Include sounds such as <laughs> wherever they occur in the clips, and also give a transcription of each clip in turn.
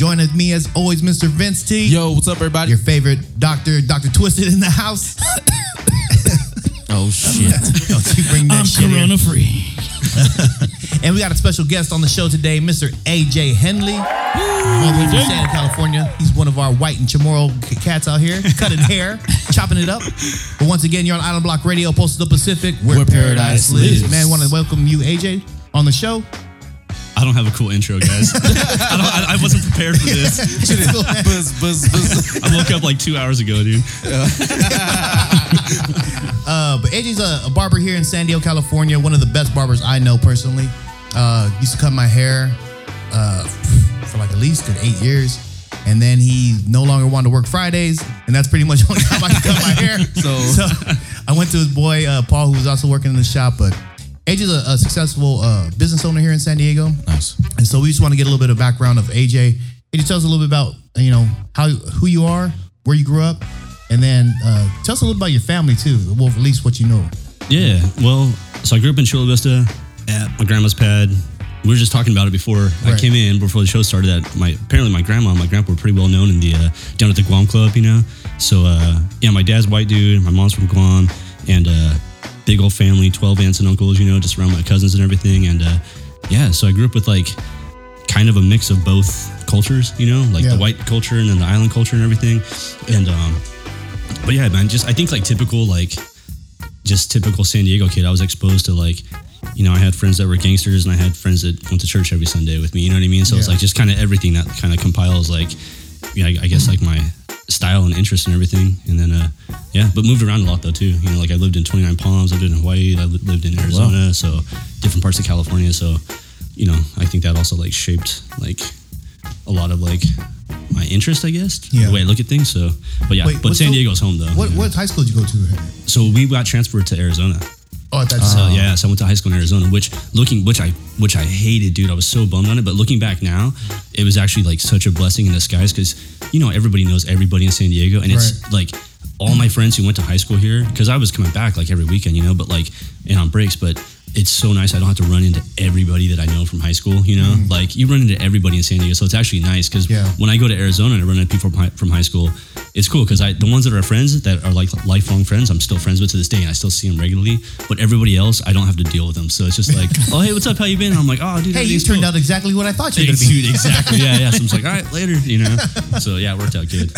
Joining me, as always, Mr. Vince T. Yo, what's up, everybody? Your favorite doctor, Dr. Twisted, in the house. <laughs> oh shit! <laughs> Don't you bring that I'm shit in. corona free. <laughs> And we got a special guest on the show today, Mr. AJ Henley. All the way from San California. He's one of our white and chamorro c- cats out here, cutting hair, chopping it up. But once again, you're on Island Block Radio, Postal Pacific, where, Where paradise lives. Man, want to welcome you, AJ, on the show. I don't have a cool intro, guys. <laughs> I, don't, I, I wasn't prepared for this. <laughs> buzz, buzz, buzz. I woke up like two hours ago, dude. <laughs> Uh, but AJ's a, a barber here in San Diego, California. One of the best barbers I know personally. Uh, used to cut my hair uh, for like at least good eight years. And then he no longer wanted to work Fridays. And that's pretty much the only time I could cut my hair. So- I went to his boy, uh, Paul, who was also working in the shop. But AJ's a, a successful uh, business owner here in San Diego. Nice. And so we just want to get a little bit of background of AJ. AJ, tell us a little bit about, you know, how who you are, where you grew up, and then uh, tell us a little bit about your family too. Well, at least what you know. Yeah, well, so I grew up in Chula Vista at my grandma's pad. We were just talking about it before I came in, before the show started. That my apparently my grandma and my grandpa were pretty well known in the uh, down at the Guam Club, you know. So uh, yeah, my dad's white dude, my mom's from Guam, and uh, big old family, twelve aunts and uncles, you know, just around my cousins and everything. And uh, yeah, so I grew up with like kind of a mix of both cultures, you know, like Yeah. the white culture and then the island culture and everything. And um, but yeah, man, just I think like typical like just typical San Diego kid. I was exposed to like, you know, I had friends that were gangsters and I had friends that went to church every Sunday with me. You know what I mean? So it's like just kind of everything that kind of compiles like, yeah, I, I guess like my style and interest and everything. And then, uh, yeah, but moved around a lot though too. You know, like I lived in 29 Palms, I lived in Hawaii, I lived in Arizona, so different parts of California. So, you know, I think that also like shaped like a lot of like my interest, I guess, Yeah. the way I look at things. So, but yeah, Wait, but San Diego's home though. What you know. what high school did you go to? So we got transferred to Arizona. Oh, that's So yeah, so I went to high school in Arizona, which looking, which I, which I hated, dude. I was so bummed on it. But looking back now, it was actually like such a blessing in disguise because you know everybody knows everybody in San Diego, and it's like all my friends who went to high school here because I was coming back like every weekend, you know, but like and on breaks, but. It's so nice. I don't have to run into everybody that I know from high school. You know, like you run into everybody in San Diego, so it's actually nice because Yeah. when I go to Arizona and I run into people from high, school, it's cool because I the ones that are friends that are like lifelong friends, I'm still friends with to this day, and I still see them regularly. But everybody else, I don't have to deal with them. So it's just like, <laughs> oh hey, what's up? How you been? And I'm like, oh dude, hey, you turned cool." out exactly what I thought you were Dude, gonna be. exactly. Yeah, yeah. So I'm just like, all right, later. You know. <laughs> So yeah, it worked out good.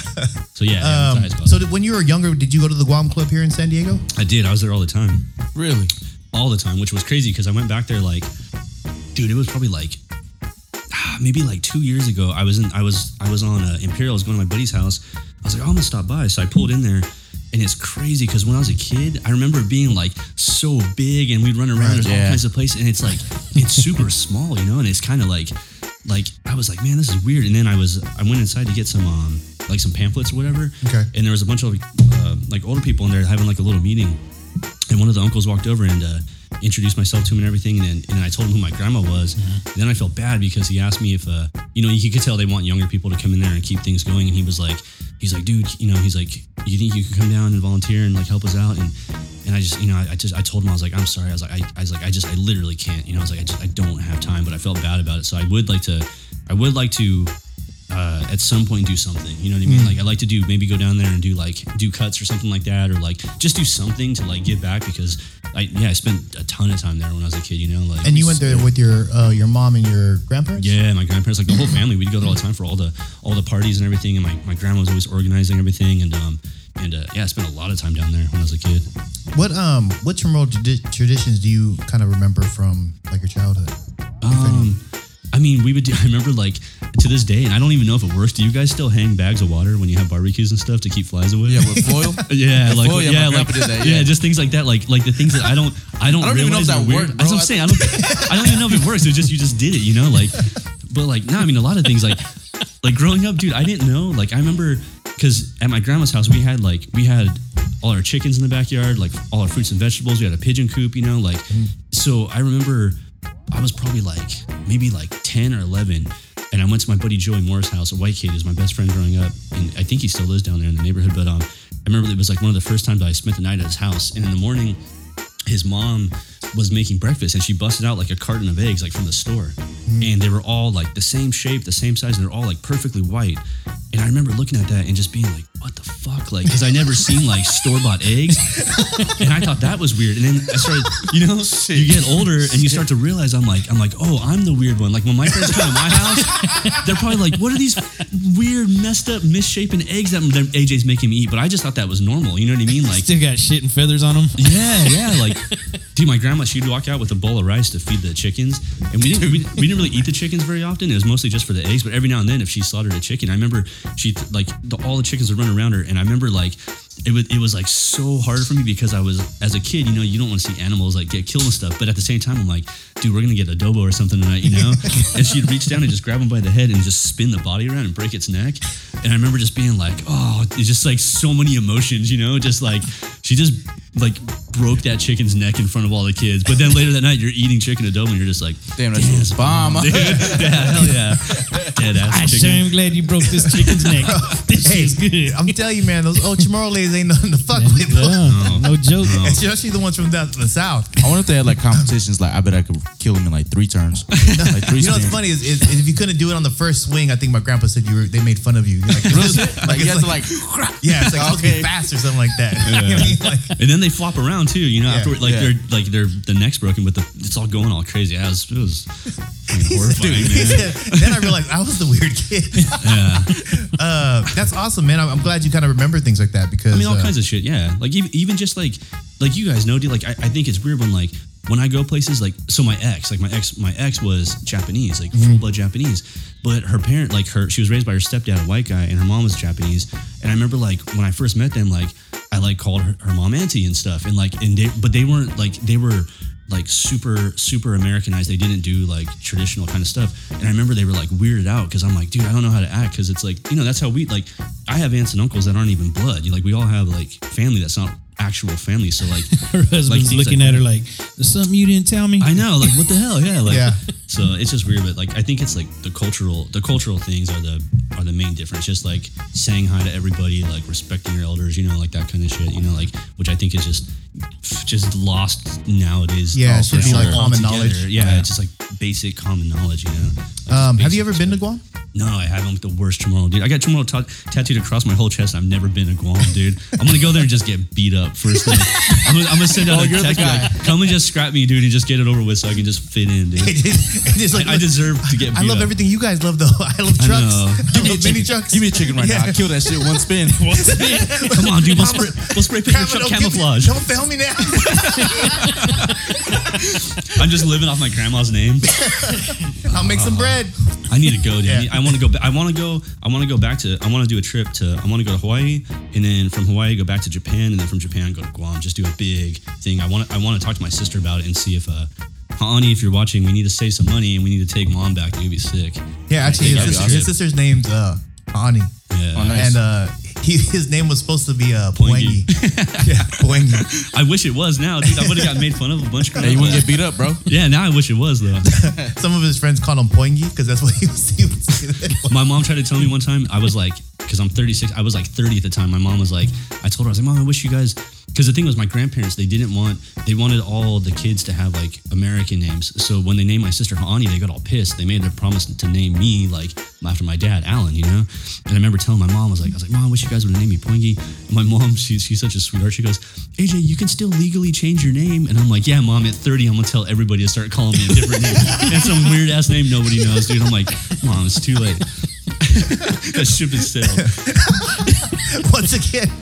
So yeah, yeah I went to high Um, school. so did, when you were younger, did you go to the Guam Club here in San Diego? I did. I was there all the time. Really? All the time, which was crazy because I went back there like, dude, it was probably like ah, maybe like two years ago. I was in, I was, I was on uh, Imperial. I was going to my buddy's house. I was like, oh, I'm gonna stop by. So I pulled in there, and it's crazy because when I was a kid, I remember being like so big, and we'd run around. There's all kinds of places, and it's like it's super <laughs> small, you know, and it's kind of like, like I was like, man, this is weird. And then I was, I went inside to get some, um, like some pamphlets or whatever. Okay. And there was a bunch of uh, like older people in there having like a little meeting and one of the uncles walked over and uh, introduced myself to him and everything and then and I told him who my grandma was. And then I felt bad because he asked me if uh, you know you could tell they want younger people to come in there and keep things going and he was like he's like dude you know he's like you think you could come down and volunteer and like help us out? And and I just you know I, I just I told him I was like I'm sorry I was like I, I was like I just I literally can't you know I was like I just I don't have time but I felt bad about it. So I would like to I would like to uh, at some point do something. You know what I mean? Like I like to do maybe go down there and do like do cuts or something like that, or like just do something to like give back because I yeah I spent a ton of time there when I was a kid. You know, like And you went there with your uh, your mom and your grandparents. yeah, my grandparents, like the whole family, we'd go there all the time for all the all the parties and everything. And my, my grandma was always organizing everything, and um and uh, yeah, I spent a lot of time down there when I was a kid. What um what Chamorro tradi- traditions do you kind of remember from like your childhood? Um, I mean, we would. Do, <laughs> I remember like to this day, and I don't even know if it works. Do you guys still hang bags of water when you have barbecues and stuff to keep flies away? Yeah, with foil. <laughs> Yeah, With like foil, yeah, yeah, like that, yeah. yeah. just things like that, like like the things that I don't I don't, I don't even know if realize that worked, That's what I'm saying. I don't I don't even know if it works. It's just you just did it, you know, like. But like, no, I mean a lot of things like like growing up, dude. I didn't know. Like I remember because at my grandma's house we had like we had all our chickens in the backyard, like all our fruits and vegetables. We had a pigeon coop, you know, like. Mm-hmm. So I remember I was probably like maybe like 10 or 11 and I went to my buddy Joey Moore's house. A white kid is my best friend growing up, and I think he still lives down there in the neighborhood. But um, I remember it was like one of the first times I spent the night at his house, and in the morning, his mom was making breakfast and she busted out like a carton of eggs like from the store and they were all like the same shape the same size and they're all like perfectly white and i remember looking at that and just being like what the fuck like because i never seen like store-bought eggs. And i thought that was weird. And then i started you know <laughs> you get older and you start to realize i'm like i'm like oh i'm the weird one. Like when my friends come to my house they're probably like what are these weird messed up misshapen eggs that that aj's making me eat? But i just thought that was normal. You know what i mean? Like Still got shit and feathers on them. yeah, yeah. Like, dude, my grandma, she'd walk out with a bowl of rice to feed the chickens, and we didn't we, we didn't really eat the chickens very often. It was mostly just for the eggs. But every now and then, if she slaughtered a chicken, I remember she like the, all the chickens would run around her, and I remember like. It was, it was like so hard for me because I was as a kid, you know, you don't want to see animals like get killed and stuff. But at the same time, I'm like, dude, we're gonna get adobo or something tonight, you know. <laughs> <laughs> and she'd reach down and just grab him by the head and just spin the body around and break its neck. And I remember just being like, oh, it's just like so many emotions, you know, just like she just like broke that chicken's neck in front of all the kids. But then later that night, you're eating chicken adobo and you're just like, Damn, that shit was bomb. dude, <laughs> yeah, hell yeah, dead ass I sure chicken. am glad you broke this chicken's neck. This Hey, shit's good. I'm telling you, man, those old chimoles ain't nothing to fuck with. bro. Yeah, <laughs> no joke. Especially the ones from down the south. I wonder if they had like competitions. Like, I bet I could kill him in like three turns. <laughs> Like three You know what's spins. funny is, is, is if you couldn't do it on the first swing, I think my grandpa said you were. They made fun of you. You're Like, it's <laughs> just- Like, you it's have to like. yeah, it's like supposed to be Okay. fast or something like that. You know I mean? Like, And then they flop around too, you know. Yeah, afterward, like yeah. they're like they're the neck's broken, but the, it's all going all crazy. Yeah, it was, it was fucking said- horrifying, he said- then I realized I was the weird kid. Yeah. uh, that's awesome, man. I'm, I'm glad you kind of remember things like that because I mean, all kinds of shit. Yeah, like even, even just like like you guys know, dude. Like I, I think it's weird when like when I go places like so my ex, like my ex, my ex was Japanese, like mm-hmm. full blood Japanese, but her parent, like her, she was raised by her stepdad, a white guy, and her mom was Japanese. And I remember like when I first met them, like I like called her, her mom auntie and stuff, and like and they, but they weren't like they were like super super Americanized. They didn't do like traditional kind of stuff. And I remember they were like weirded out because I'm like, dude, I don't know how to act because it's like you know that's how we like. I have aunts and uncles that aren't even blood. You know, like we all have like family that's not actual family. So like <laughs> Her husband's things looking like- at her like, "There's something you didn't tell me." I know, like what the hell, yeah, like Yeah. So it's just weird, but like I think it's like the cultural, the cultural things are the are the main difference. Just like saying hi to everybody, like respecting your elders, you know, like that kind of shit, you know, like which I think is just just lost nowadays. Yeah, it should be, like, common altogether. knowledge. Yeah, Yeah. it's just like basic common knowledge, you know. Like, Um, have you ever been to. Guam? No, I haven't. I'm the worst Chamorro, dude. I got Chamorro ta- tattooed across my whole chest. I've never been to Guam, dude. I'm gonna go there and just get beat up first thing. I'm gonna, I'm gonna send out Oh, a text like, come and just scrap me, dude, and just get it over with so I can just fit in, dude. <laughs> It's just like, I, I deserve to get. I love up. everything you guys love, though. <laughs> I love I trucks. <laughs> I love mini trucks. Give me a chicken right Yeah. now. I kill that shit one spin. One spin. Come on, dude. We'll spray, we'll spray paint Grandma, truck don't give me- camouflage. Don't fail me now. I'm just living off my grandma's name. I'll make some uh, bread. I need to go, dude. Yeah. Need- I want to go. ba- I want to go. I want to go back to. I want to do a trip to. I want to go to Hawaii, and then from Hawaii go back to Japan, and then from Japan go to Guam. Just do a big thing. I want. I want to talk to my sister about it and see if. uh Honey, if you're watching, we need to save some money and we need to take mom back. Dude, It'd be sick. Yeah, actually, his, sister, awesome. his sister's name's uh, Ani. Yeah. Oh, nice. And uh, he, his name was supposed to be uh, Poingy. Poengi. <laughs> yeah, Poengi. <laughs> I wish it was now, dude. I would have got made fun of a bunch. Hey, you wouldn't get beat up, bro. <laughs> Yeah, now I wish it was though. Some of his friends called him Poengi because that's what he was. He would say. My mom tried to tell me one time, I was like, because I'm 36, I was like 30 at the time. My mom was like, I told her, I was like, Mom, I wish you guys, because the thing was, my grandparents, they didn't want, they wanted all the kids to have like American names. So when they named my sister Hani, they got all pissed. They made their promise to name me like after my dad, Alan, you know? And I remember telling my mom, I was like, I was like, Mom, I wish you guys would have named me Poingy. My mom, she's, she's such a sweetheart. She goes, AJ, you can still legally change your name. And I'm like, Yeah, Mom, at 30, I'm going to tell everybody to start calling me a different name. <laughs> and some weird ass name nobody knows, dude. I'm like, Mom, it's too late. <laughs> that ship is sailed. <laughs> once again,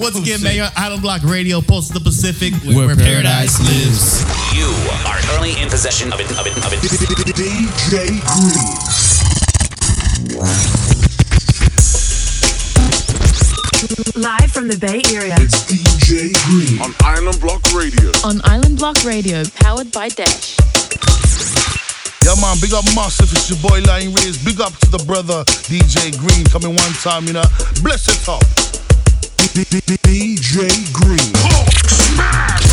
once again, man, you're Island Block Radio, Pulse of the Pacific, Where paradise lives. You are currently in possession of it. Of it. Of it. DJ Green. Live from the Bay Area It's DJ Green. on Island Block Radio. on Island Block Radio, powered by Dash. Yeah, man, big up massive. It's your boy Lion Riz. Big up to the brother DJ Green coming one time, you know. Bless it up. DJ Green. Yeah,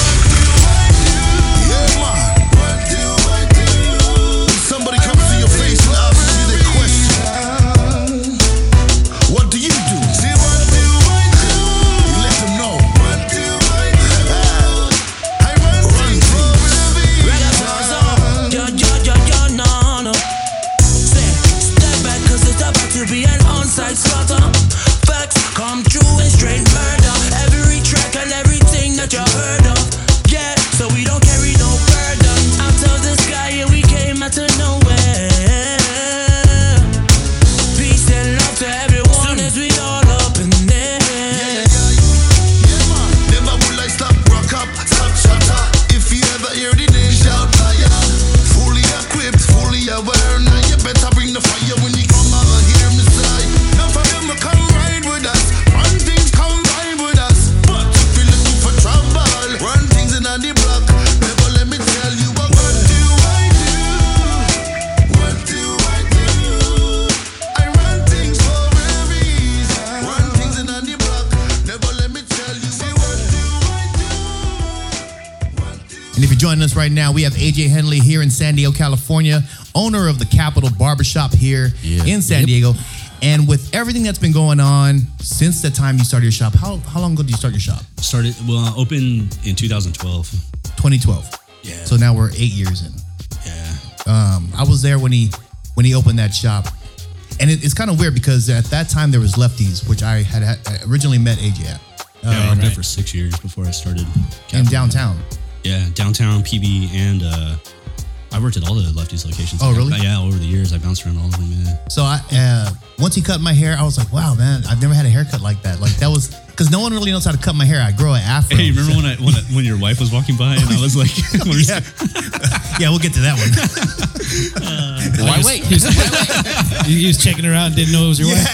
joining us right now, we have AJ Henley here in San Diego, California, owner of the Capital Barbershop here Yeah. in San Diego. And with everything that's been going on since the time you started your shop, how, how long ago did you start your shop? Started well, open in 2012. 2012. Yeah. So now we're eight years in. Yeah. Um, I was there when he when he opened that shop, and it, it's kind of weird because at that time there was Lefties, which I had, had originally met AJ at Yeah, I worked there for six years before I started. in downtown. Yeah, downtown PB and uh, I worked at all the lefties locations. Oh, really? Yeah, over the years I bounced around all of them. Man. So I uh, once he cut my hair, I was like, wow, man, I've never had a haircut like that. Like that was because no one really knows how to cut my hair. I grow an afro. Hey, remember when I when, I, when your wife was walking by and I was like, <laughs> when yeah. <laughs> yeah, we'll get to that one. <laughs> Why wait? He was, he was checking her out and didn't know it was your wife.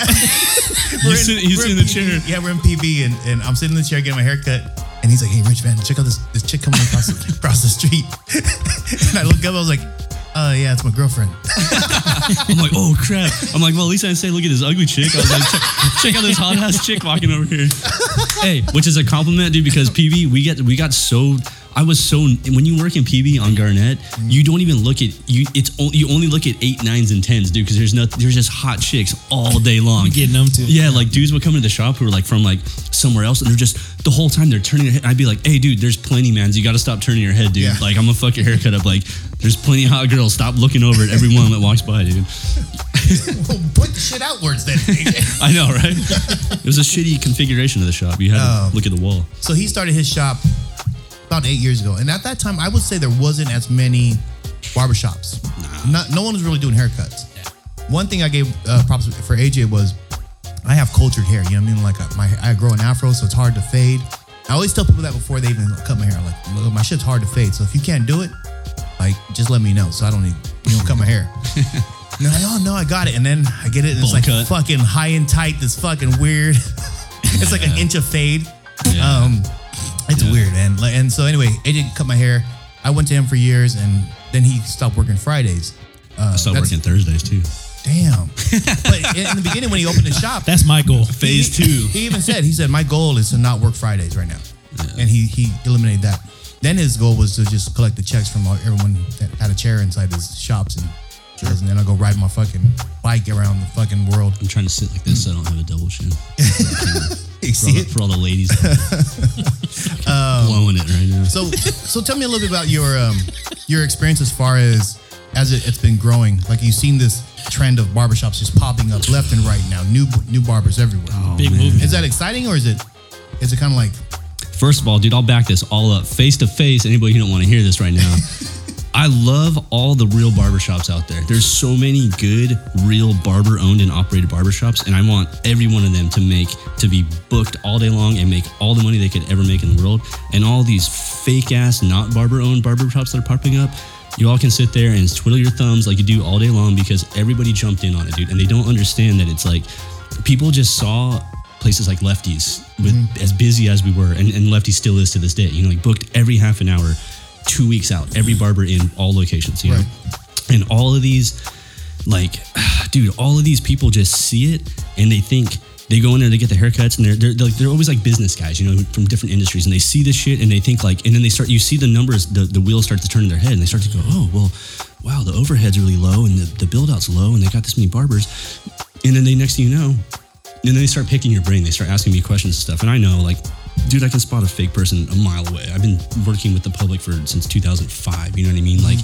We're You sit- you we're sit in the chair. Yeah, we're in PB, and, and I'm sitting in the chair getting my hair cut. And he's like, hey, Rich, man, check out this, this chick coming across the, <laughs> across the street. <laughs> and I look up, I was like, oh, yeah, it's my girlfriend. <laughs> I'm like, oh crap. I'm like, well, at least I didn't say, look at this ugly chick. I was like, check, check out this hot ass chick walking over here. hey, which is a compliment, dude, because PB, we get we got so. I was so when you work in PB on Garnet, you don't even look at you. It's you only look at eight, nines, and tens, dude, because there's no there's just hot chicks all day long. Getting them too. Yeah, like dudes would come into the shop who were like from like somewhere else, and they're just the whole time they're turning their head. I'd be like, "Hey, dude, there's plenty, man. You got to stop turning your head, dude. Yeah. Like, I'm gonna fuck your haircut up. Like, there's plenty of hot girls. Stop looking over at everyone that walks by, dude. well, point the shit outwards then. <laughs> I know, right? it was a shitty configuration of the shop. You had Oh. to look at the wall. so he started his shop about eight years ago. And at that time, I would say there wasn't as many barbershops. Not, no one was really doing haircuts. One thing I gave uh, props for AJ was I have cultured hair. You know what I mean? Like uh, my I grow an afro, so it's hard to fade. I always tell people that before they even cut my hair. Like, look, my shit's hard to fade. So if you can't do it, like, just let me know. So I don't need you know cut my hair. <laughs> And they're like, oh no, I got it. And then I get it, and it's like cut. fucking high and tight. This fucking weird. <laughs> it's like an inch of fade. Um, it's weird, and like, and so anyway, AJ cut my hair. I went to him for years, and then he stopped working Fridays. Uh, I stopped working Thursdays too. Damn. <laughs> but in, the beginning, when he opened his shop, That's my goal. Phase he, two. He even said, he said, my goal is to not work Fridays right now, and he he eliminated that. Then his goal was to just collect the checks from all, everyone that had a chair inside his shops and. Chairs, And then I'll go ride my fucking bike around the fucking world. I'm trying to sit like this so I don't have a double chin. <laughs> You For all, the, it? for all the ladies <laughs> blowing it right now. So, so tell me a little bit about your um, your experience as far as as it, it's been growing. Like you've seen this trend of barbershops just popping up left and right now. New new barbers everywhere. Big man. movement. Is that exciting or is it is it kind of like First of all, dude, I'll back this all up face to face. Anybody who don't want to hear this right now. <laughs> I love all the real barbershops out there. There's so many good, real barber owned and operated barbershops, and I want every one of them to make to be booked all day long and make all the money they could ever make in the world. And all these fake ass, not barber owned barbershops that are popping up, you all can sit there and twiddle your thumbs like you do all day long because everybody jumped in on it, dude. And they don't understand that it's like people just saw places like Lefty's with mm-hmm. as busy as we were, and, and Lefty still is to this day. You know, like booked every half an hour, two weeks out, every barber in all locations. You know, and all of these, like, <sighs> dude, all of these people just see it and they think. They go in there they get the haircuts, and they're they're, they're, like, they're always like business guys, you know, from different industries, and they see this shit, and they think like, and then they start. You see the numbers, the, the wheels start to turn in their head, and they start to go, oh well, wow, the overhead's really low, and the, the build out's low, and they got this many barbers, and then they next thing you know, and then they start picking your brain. They start asking me questions and stuff. And I know, like, dude, I can spot a fake person a mile away. I've been working with the public for since 2005. You know what I mean? Like,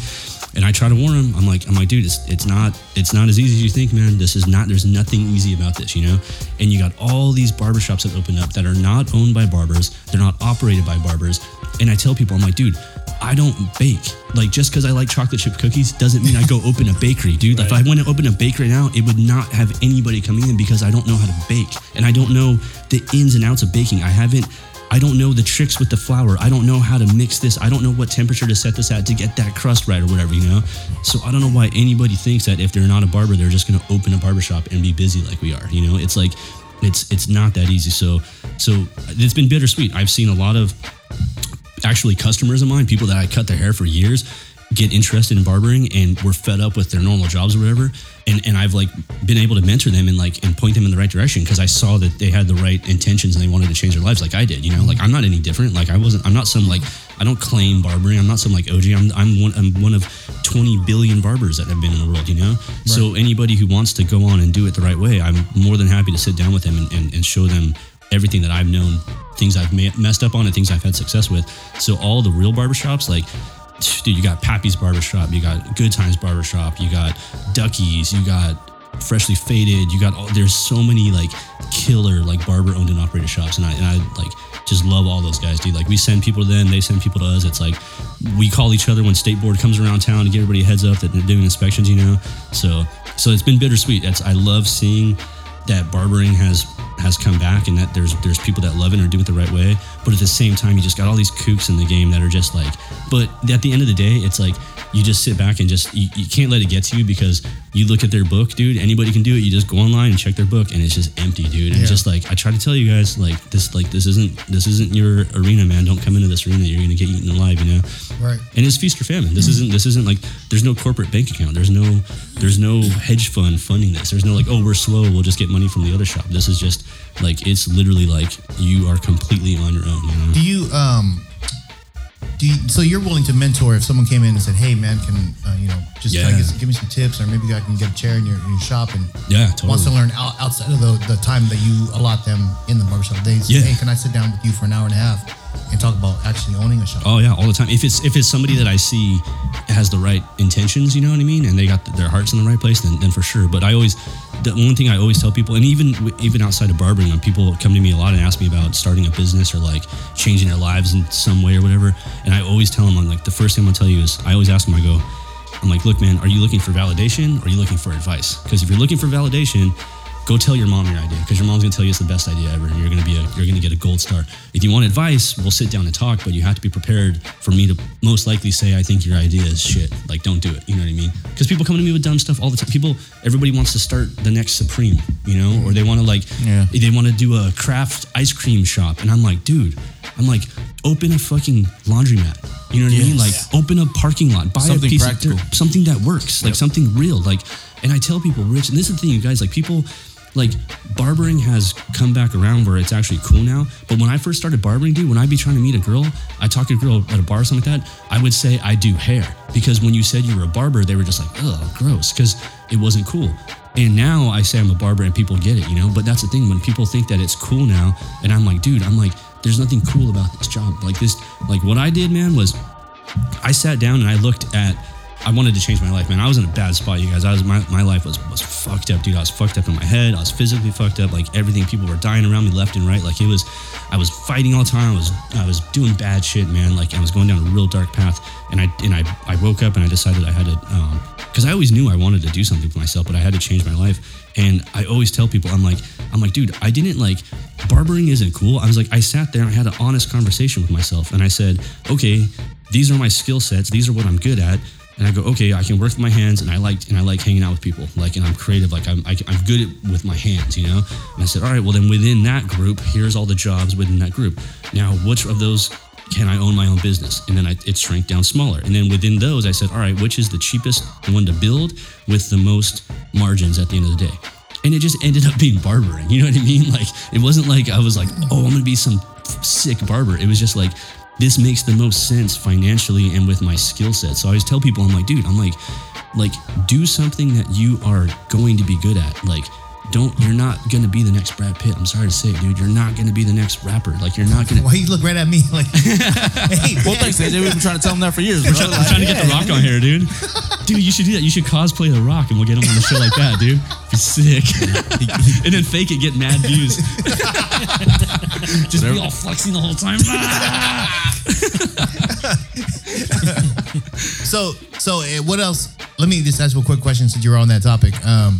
and I try to warn them. I'm like, I'm like, dude, it's it's not it's not as easy as you think, man. This is not. There's nothing easy about this, you know. And you got all these barbershops that open up that are not owned by barbers. They're not operated by barbers. And I tell people, I'm like, dude. I don't bake. Like just because I like chocolate chip cookies doesn't mean I go open a bakery, dude. Like if I went to open a bakery now, it would not have anybody coming in because I don't know how to bake and I don't know the ins and outs of baking. I haven't. I don't know the tricks with the flour. I don't know how to mix this. I don't know what temperature to set this at to get that crust right or whatever, you know? So I don't know why anybody thinks that if they're not a barber, they're just gonna open a barbershop and be busy like we are. You know, it's like it's it's not that easy. So so it's been bittersweet. I've seen a lot of actually customers of mine, people that I cut their hair for years, get interested in barbering and were fed up with their normal jobs or whatever. And and I've like been able to mentor them and like and point them in the right direction because I saw that they had the right intentions and they wanted to change their lives like I did. You know, like I'm not any different. Like I wasn't. I'm not some like I don't claim barbering. I'm not some like OG. I'm I'm one I'm one of 20 billion barbers that have been in the world. You know. So anybody who wants to go on and do it the right way, I'm more than happy to sit down with them and, and, and show them everything that I've known, things I've ma- messed up on, and things I've had success with. So all the real barbershops, like, dude, you got Pappy's Barbershop, you got Good Times Barbershop, you got Ducky's, you got Freshly Faded, you got all, there's so many like killer like barber owned and operated shops, and I and I like just love all those guys, dude. Like we send people to them, they send people to us. It's like we call each other when state board comes around town to give everybody a heads up that they're doing inspections, you know. So so it's been bittersweet. That's I love seeing that barbering has has come back and that there's there's people that love it and are doing it the right way. But at the same time, you just got all these kooks in the game that are just like. But at the end of the day, it's like you just sit back and just you, you can't let it get to you because you look at their book, dude. Anybody can do it. You just go online and check their book, and it's just empty, dude. And it's just like I try to tell you guys, like this, like this isn't this isn't your arena, man. Don't come into this arena. You're gonna get eaten alive, you know. Right. And it's feast or famine. This isn't this isn't like there's no corporate bank account. There's no there's no hedge fund funding this. There's no like oh we're slow. We'll just get money from the other shop. This is just like it's literally like you are completely on your own. You know. Do you um you, so you're willing to mentor if someone came in and said, "Hey man, can uh, you know just Yeah. get, give me some tips, or maybe I can get a chair in your, in your shop and Yeah, wants to learn out, outside of the, the time that you allot them in the barbershop days. Yeah. Hey, can I sit down with you for an hour and a half and talk about actually owning a shop? Oh yeah, all the time. If it's if it's somebody that I see has the right intentions, you know what I mean, and they got their hearts in the right place, then, then for sure. But I always, the one thing I always tell people, and even even outside of barbering, when people come to me a lot and ask me about starting a business or like changing their lives in some way or whatever, and I always tell them, I'm like, the first thing I'm gonna tell you is, I always ask them, I go, I'm like, look, man, are you looking for validation or are you looking for advice? Because if you're looking for validation, go tell your mom your idea because your mom's gonna tell you it's the best idea ever and you're gonna be a, you're gonna get a gold star. If you want advice, we'll sit down and talk, but you have to be prepared for me to most likely say I think your idea is shit. Like don't do it. You know what I mean? Because people come to me with dumb stuff all the time. People, everybody wants to start the next Supreme, you know, or they want to like Yeah. they want to do a craft ice cream shop, and I'm like, dude, I'm like, open a fucking laundromat. You know what I mean? Like, open a parking lot, buy Something a piece practical. of dirt, something that works, like something real. Like, and I tell people, Rich, and this is the thing, you guys, like people, like barbering has come back around where it's actually cool now. But when I first started barbering, dude, when I'd be trying to meet a girl, I talk to a girl at a bar or something like that, I would say I do hair because when you said you were a barber, they were just like, oh, gross, because it wasn't cool. And now I say I'm a barber and people get it, you know. But that's the thing when people think that it's cool now, and I'm like, dude, I'm like, there's nothing cool about this job. Like this, like what I did, man, was I sat down and I looked at. I wanted to change my life, man. I was in a bad spot, you guys. I was my, my life was was fucked up, dude. I was fucked up in my head. I was physically fucked up. Like everything, people were dying around me left and right. Like it was, I was fighting all the time. I was I was doing bad shit, man. Like I was going down a real dark path. And I and I I woke up and I decided I had to, um, because I always knew I wanted to do something for myself, but I had to change my life. And I always tell people, I'm like, I'm like, dude, I didn't like barbering isn't cool. I was like, I sat there and I had an honest conversation with myself, and I said, okay, these are my skill sets. These are what I'm good at. And I go, okay, I can work with my hands, and I like and I like hanging out with people, like, and I'm creative, like I'm I, I'm good at, with my hands, you know. And I said, all right, well then within that group, here's all the jobs within that group. Now, which of those can I own my own business? And then I, it shrank down smaller. And then within those, I said, all right, which is the cheapest one to build with the most margins at the end of the day? And it just ended up being barbering. You know what I mean? <laughs> Like, it wasn't like I was like, oh, I'm to be some sick barber. It was just like, this makes the most sense financially and with my skill set. So I always tell people, I'm like, dude, I'm like, like, do something that you are going to be good at. Like, don't, you're not going to be the next Brad Pitt. I'm sorry to say dude. You're not going to be the next rapper. Like, you're not going to. Why you look right at me <laughs> like? hey, <laughs> Well, thanks, AJ. We've been trying to tell him that for years, bro. I'm trying to get the rock on here, dude. <laughs> Dude, you should do that. You should cosplay the rock and we'll get him on the show like that, dude. Be sick. and then fake it, get mad views. Just be all flexing the whole time. so so uh, what else? Let me just ask you a quick question since you're on that topic. Um,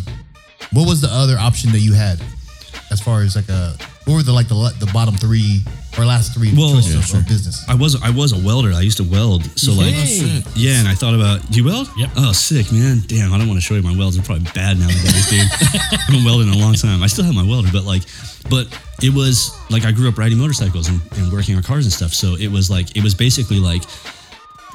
what was the other option that you had as far as like a what were the like the the bottom three or last three Well, choices yeah, sure. of business? I was I was a welder. I used to weld. So like yeah, and I thought about you weld? Yep. Oh, sick, man. Damn, I don't want to show you my welds. They're probably bad nowadays, dude. <laughs> I've been welding in a long time. I still have my welder, but like, but it was like I grew up riding motorcycles and, and working on cars and stuff. So it was like it was basically like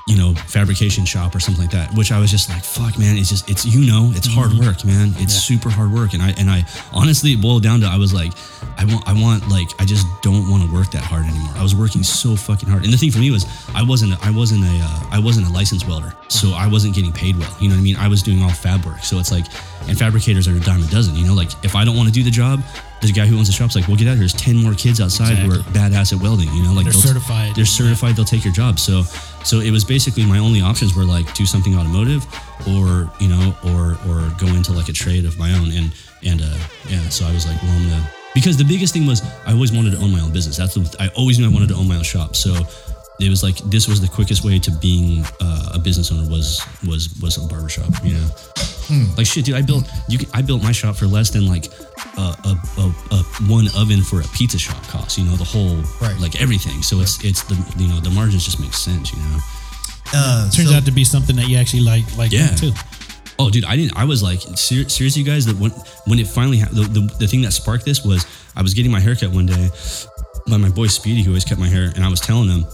you know, fabrication shop or something like that. Which I was just like, fuck, man, it's just it's you know, it's hard Mm-hmm. work, man. It's super hard work, and I and I honestly it boiled down to I was like, I want I want like I just don't want to work that hard anymore. I was working so fucking hard, and the thing for me was I wasn't I wasn't a uh, I wasn't a licensed welder, so I wasn't getting paid well. You know what I mean? I was doing all fab work, so it's like, and fabricators are a dime a dozen. You know, like if I don't want to do the job. The guy who owns the shop's like, well, get out here. There's 10 more kids outside who are badass at welding. You know, like They're certified. They're certified. They'll take your job. So, so it was basically my only options were like do something automotive, or you know, or or go into like a trade of my own. And and uh, yeah, so I was like, well, I'm gonna because the biggest thing was I always wanted to own my own business. That's the, I always knew I wanted to own my own shop. So it was like this was the quickest way to being uh, a business owner was was was a barbershop. You know, like shit, dude. I built you. Can, I built my shop for less than like a, a, a, a one oven for a pizza shop costs. You know, the whole Right. like everything. So it's it's the you know the margins just make sense. You know. Uh, Turns so- out to be something that you actually like, like Yeah. too. Oh, dude, I didn't. I was like, ser- seriously, guys. That when when it finally ha- the, the the thing that sparked this was I was getting my haircut one day by my boy Speedy, who always cut my hair, and I was telling him.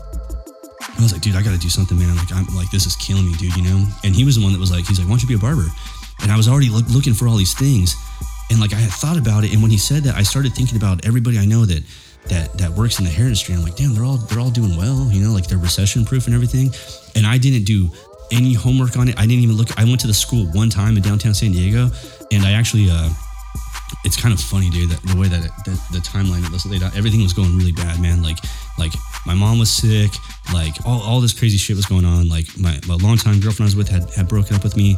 I was like, dude, I got to do something, man. Like, I'm like, this is killing me, dude. You know. And he was the one that was like, he's like, why don't you be a barber? And I was already look, looking for all these things, and like I had thought about it. And when he said that, I started thinking about everybody I know that that that works in the hair industry. I'm like, damn, they're all they're all doing well. You know, like they're recession proof and everything. And I didn't do any homework on it. I didn't even look. I went to the school one time in downtown San Diego, and I actually. uh it's kind of funny, dude. That the way that it, the, the timeline was laid out, everything was going really bad, man. Like, like my mom was sick, like all, all this crazy shit was going on. Like my, my longtime girlfriend I was with had, had broken up with me.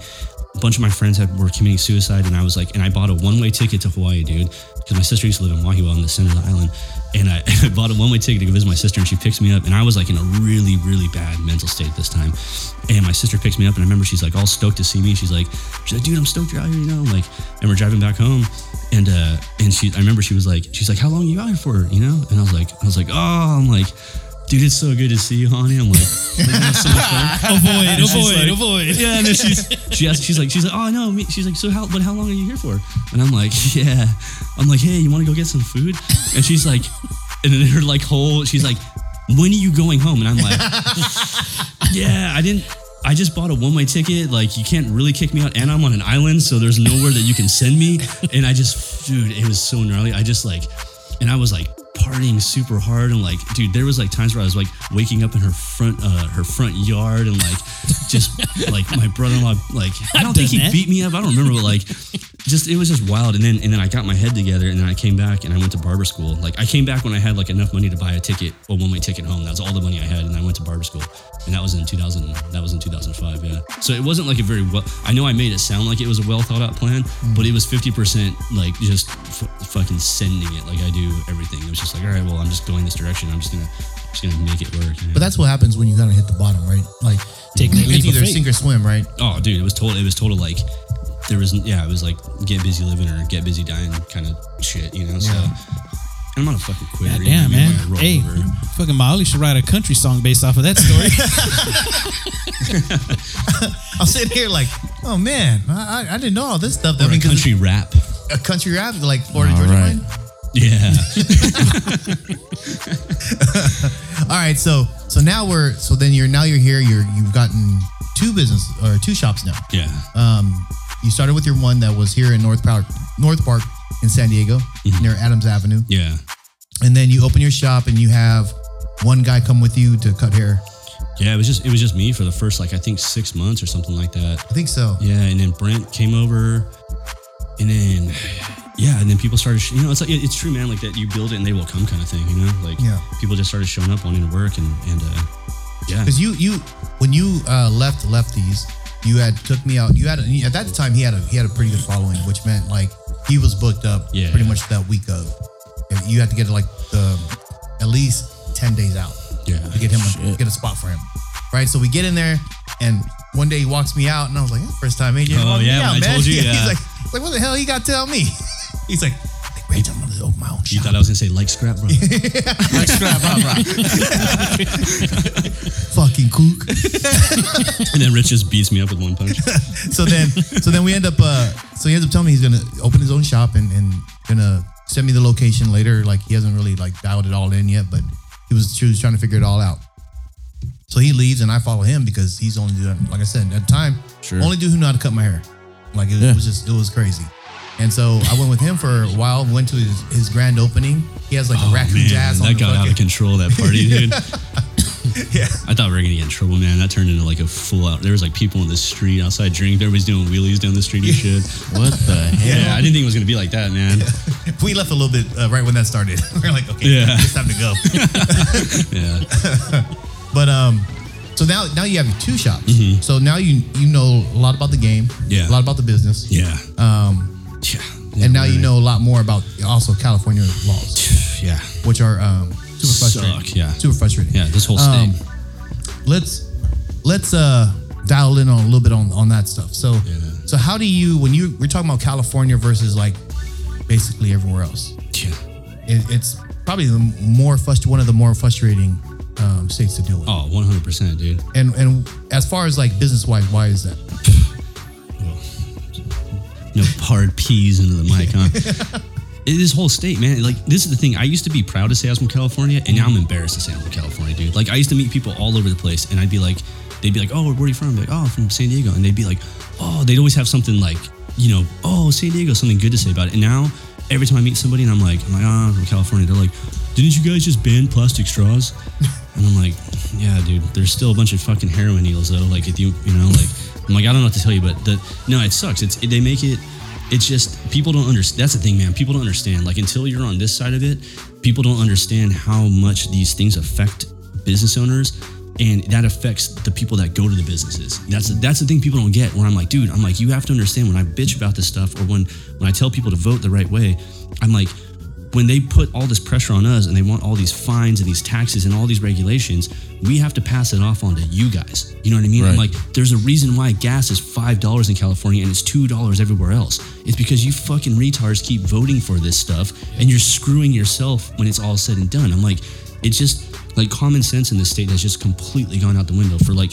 A bunch of my friends had were committing suicide, and I was like, and I bought a one way ticket to Hawaii, dude, because my sister used to live in Wahiawa on the center of the island, and I, <laughs> I bought a one way ticket to go visit my sister, and she picks me up, and I was like in a really, really bad mental state this time, and my sister picks me up, and I remember she's like all stoked to see me. She's like, she's like, dude, I'm stoked you're out here, you know, like, and we're driving back home, and uh, and she, I remember she was like, she's like, how long you out here for, you know? And I was like, I was like, oh, I'm like, dude, it's so good to see you, honey. I'm like, <laughs> we're gonna have so much fun. Avoid, <laughs> And avoid, like- avoid. Yeah, and then she's she asked, she's like, she's like, oh no, me. She's like, so how, but how long are you here for? And I'm like, <laughs> yeah. I'm like, hey, you want to go get some food? And she's like, and then her like whole, she's like, when are you going home? And I'm like, yeah, I didn't. I just bought a one way ticket. Like, you can't really kick me out. And I'm on an island, so there's nowhere that you can send me. <laughs> And I just, dude, it was so gnarly. I just like, and I was like partying super hard. And like, dude, there was like times where I was like waking up in her front, uh, her front yard and like, just <laughs> like my brother in law, like, I don't think he that. beat me up. I don't remember, but like, <laughs> just, it was just wild. And then, and then I got my head together and then I came back and I went to barber school. Like, I came back when I had like enough money to buy a ticket, a one way ticket home. That was all the money I had. And I went to barber school and that was in 2000 that was in 2005 yeah so it wasn't like a very well i know i made it sound like it was a well thought out plan but it was 50% like just f- fucking sending it like i do everything it was just like all right well i'm just going this direction i'm just gonna just gonna make it work you know? But that's what happens when you kind of hit the bottom, right? Like, Take that it's leap either sink or swim, right? oh dude it was total it was total like there was yeah it was like get busy living or get busy dying kind of shit you know so I'm not a fucking quitter. God you know damn, what I mean? man. Hey, over. fucking Molly should write a country song based off of that story. <laughs> I'm sitting here like, oh man, I, I- didn't know all this stuff. Or I mean, a country rap. a country rap like Florida All Georgia right. line. Yeah. <laughs> All right, so so now we're so then you're now you're here. You're you've gotten two business or two shops now. yeah. Um, you started with your one that was here in North Park, North Park in San Diego, near Adams Avenue, Yeah. and then you open your shop and you have one guy come with you to cut hair. Yeah, it was just it was just me for the first like I think six months or something like that. I think so. Yeah, and then Brent came over, and then yeah, and then people started. sh- You know, it's like it's true, man. Like that, you build it and they will come, kind of thing. You know, like Yeah. people just started showing up wanting to work, and and uh, yeah, Because you you when you uh, left Lefties, you had took me out. You had a, at that time he had a he had a pretty good following, which meant like he was booked up Yeah. pretty much that week of. You had to get like the at least ten days out yeah, to get him a, get a spot for him, right? So we get in there, and one day he walks me out, and I was like, "That's first time AJ Oh, walked me yeah, out, I man." told you, <laughs> yeah. He's like, like, what the hell you got to tell me? <laughs> He's like, Rage, I'm gonna open my own shop. You thought I was gonna say like scrap, bro? <laughs> Like scrap, bro. <laughs> Fucking kook. <laughs> and then Rich just beats me up with one punch. so then so then we end up uh so he ends up telling me he's gonna open his own shop and, and gonna send me the location later like he hasn't really like dialed it all in yet but he was, he was trying to figure it all out So he leaves, and I follow him because he's only doing, like I said, at the time, Sure. only dude who knew how to cut my hair. Like it, Yeah. was just, it was crazy. And so I went with him for a while. Went to his, his grand opening. He has like a raccoon Man, jazz on that got out of control. That party, <laughs> dude. Yeah. I thought we were gonna get in trouble, man. That turned into like a full out. There was like people in the street outside drinking. Everybody's doing wheelies down the street and shit. <laughs> What the hell? Yeah, I didn't think it was gonna be like that, man. <laughs> We left a little bit uh, right when that started. we are like, okay, Yeah. it's time to go. Yeah, But um, so now now you have your two shops. So now you you know a lot about the game. Mm-hmm. Yeah. A lot about the business. yeah, Um, yeah. and now you know a lot more about also California laws, Yeah, which are um super frustrating. Yeah. Super frustrating. yeah. This whole state. Um, let's let's uh dial in on a little bit on on that stuff. So Yeah. so how do you when you we're talking about California versus like basically everywhere else? yeah. It, it's probably the more frust- one of the more frustrating um, states to deal with. Oh, 100 percent, dude. And and as far as like business wise, why is that? No hard peas into the mic, huh? This whole state, man. Like this is the thing. I used to be proud to say I was from California, and now I'm embarrassed to say I'm from California, dude. Like I used to meet people all over the place, and I'd be like, they'd be like, "Oh, where are you from?" I'd be like, "Oh, from San Diego," and they'd be like, "Oh," they'd always have something like, you know, "Oh, San Diego," something good to say about it. And now every time I meet somebody, and I'm like, I'm like, "Oh, I'm from California," they're like, "Didn't you guys just ban plastic straws?" And I'm like, "Yeah, dude. There's still a bunch of fucking heroin needles though. Like if you, you know, like." I'm like, I don't know what to tell you, but the no, it sucks. It's they make it it's just people don't understand that's the thing man. People don't understand. Like until you're on this side of it people don't understand how much these things affect business owners and that affects the people that go to the businesses. That's that's the thing people don't get where i'm like dude i'm like you have to understand when i bitch about this stuff or when when i tell people to vote the right way i'm like when they put all this pressure on us and they want all these fines and these taxes and all these regulations, we have to pass it off onto you guys. You know what I mean? I'm like, there's a reason why gas is five dollars in California and it's two dollars everywhere else. It's because you fucking retards keep voting for this stuff and you're screwing yourself when it's all said and done. I'm like, it's just like common sense in this state has just completely gone out the window for like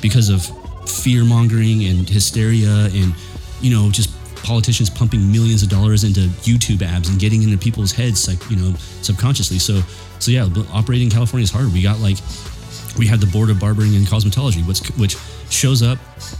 because of fear mongering and hysteria and you know just politicians pumping millions of dollars into YouTube ads and getting into people's heads like you know subconsciously. So so yeah operating in California is hard. We got like we have the board of barbering and cosmetology which which shows up.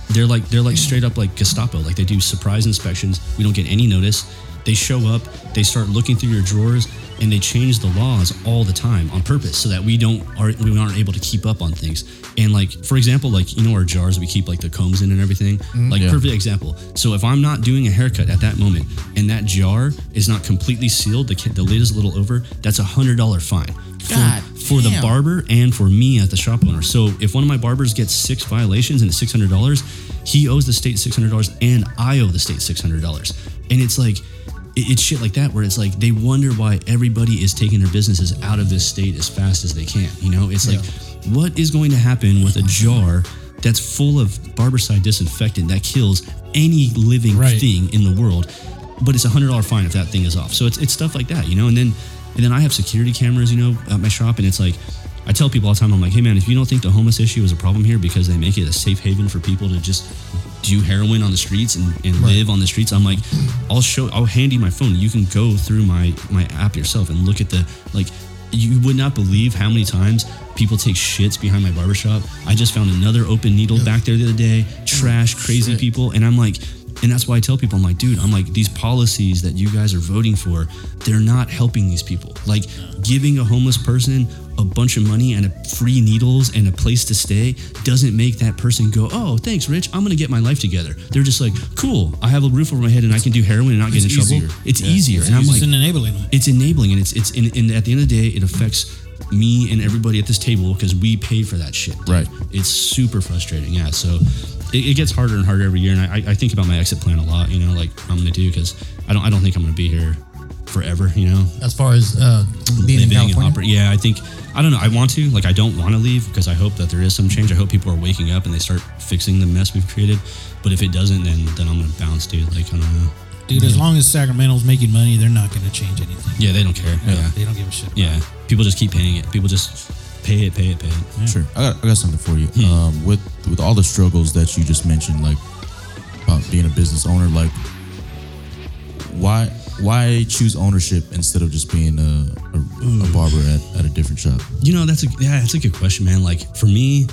They're like they're like straight up like Gestapo. Like they do surprise inspections. We don't get any notice they show up they start looking through your drawers and they change the laws all the time on purpose so that we don't are we aren't able to keep up on things. And like for example like you know our jars we keep like the combs in and everything? Mm-hmm. Like Yeah. perfect example. So if i'm not doing a haircut at that moment and that jar is not completely sealed the, the lid is a little over that's a hundred dollar fine for, God for the barber and for me as the shop owner. So if one of my barbers gets six violations and it's six hundred dollars he owes the state six hundred dollars and i owe the state six hundred dollars. And it's like it- it's shit like that where it's like they wonder why everybody is taking their businesses out of this state as fast as they can you know? It's like what is going to happen with a jar that's full of barbicide disinfectant that kills any living Right. thing in the world but it's a hundred dollar fine if that thing is off. So it's, it's stuff like that you know? And then and then i have security cameras you know at my shop and it's like I tell people all the time, I'm like, hey man, if you don't think the homeless issue is a problem here because they make it a safe haven for people to just do heroin on the streets and, and live on the streets, I'm like, I'll show, I'll hand you my phone. You can go through my my app yourself and look at the like. You would not believe how many times people take shits behind my barbershop. I just found another open needle back there the other day. Trash, mm. crazy people, and I'm like, and that's why I tell people, I'm like, dude, I'm like, these policies that you guys are voting for, they're not helping these people. Like, giving a homeless person a bunch of money and a free needles and a place to stay doesn't make that person go, oh, thanks, Rich. I'm going to get my life together. They're just like, cool, I have a roof over my head and I can do heroin and not get in It's trouble. easier. It's Yeah. easier. and I'm It's like, an enabling it's enabling and it's it's and, and at the end of the day it affects me and everybody at this table because we pay for that shit dude. Right. it's super frustrating yeah so it, it gets harder and harder every year and I, I think about my exit plan a lot you know like i'm gonna do because i don't i don't think i'm gonna be here forever you know As far as uh, being in living and California, operate yeah i think i don't know i want to like i don't want to leave because i hope that there is some change i hope people are waking up and they start fixing the mess we've created but if it doesn't then then i'm gonna bounce dude like i don't know Dude, as long as Sacramento's making money, they're not going to change anything. yeah they don't care yeah They don't give a shit. Yeah, people just keep paying it. People just pay it, pay it, pay it. Sure. I got, I got something for you. Hmm. Um, with with all the struggles that you just mentioned, like about being a business owner, like why why choose ownership instead of just being a, a, a barber at, at a different shop? You know, that's a yeah, that's a good question, man. Like for me,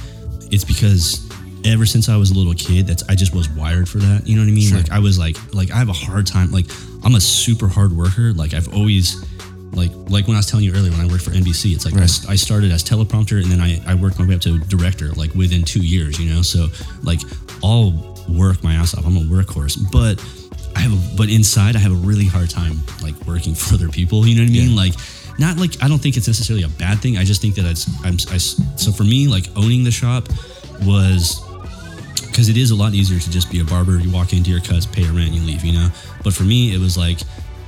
it's because ever since I was a little kid, that's I just was wired for that. You know what I mean? Like I was like like I have a hard time. Like I'm a super hard worker. Like I've always like like when I was telling you earlier when I worked for NBC, it's like I started as teleprompter and then I, I worked my way up to director like within two years. You know, so like I'll work my ass off. I'm a workhorse, but I have a, but inside I have a really hard time like working <laughs> for other people. You know what I mean? Like not like I don't think it's necessarily a bad thing. I just think that it's I'm I so for me like owning the shop was because it is a lot easier to just be a barber. You walk into your cuts, pay your rent, you leave. You know. But for me, it was like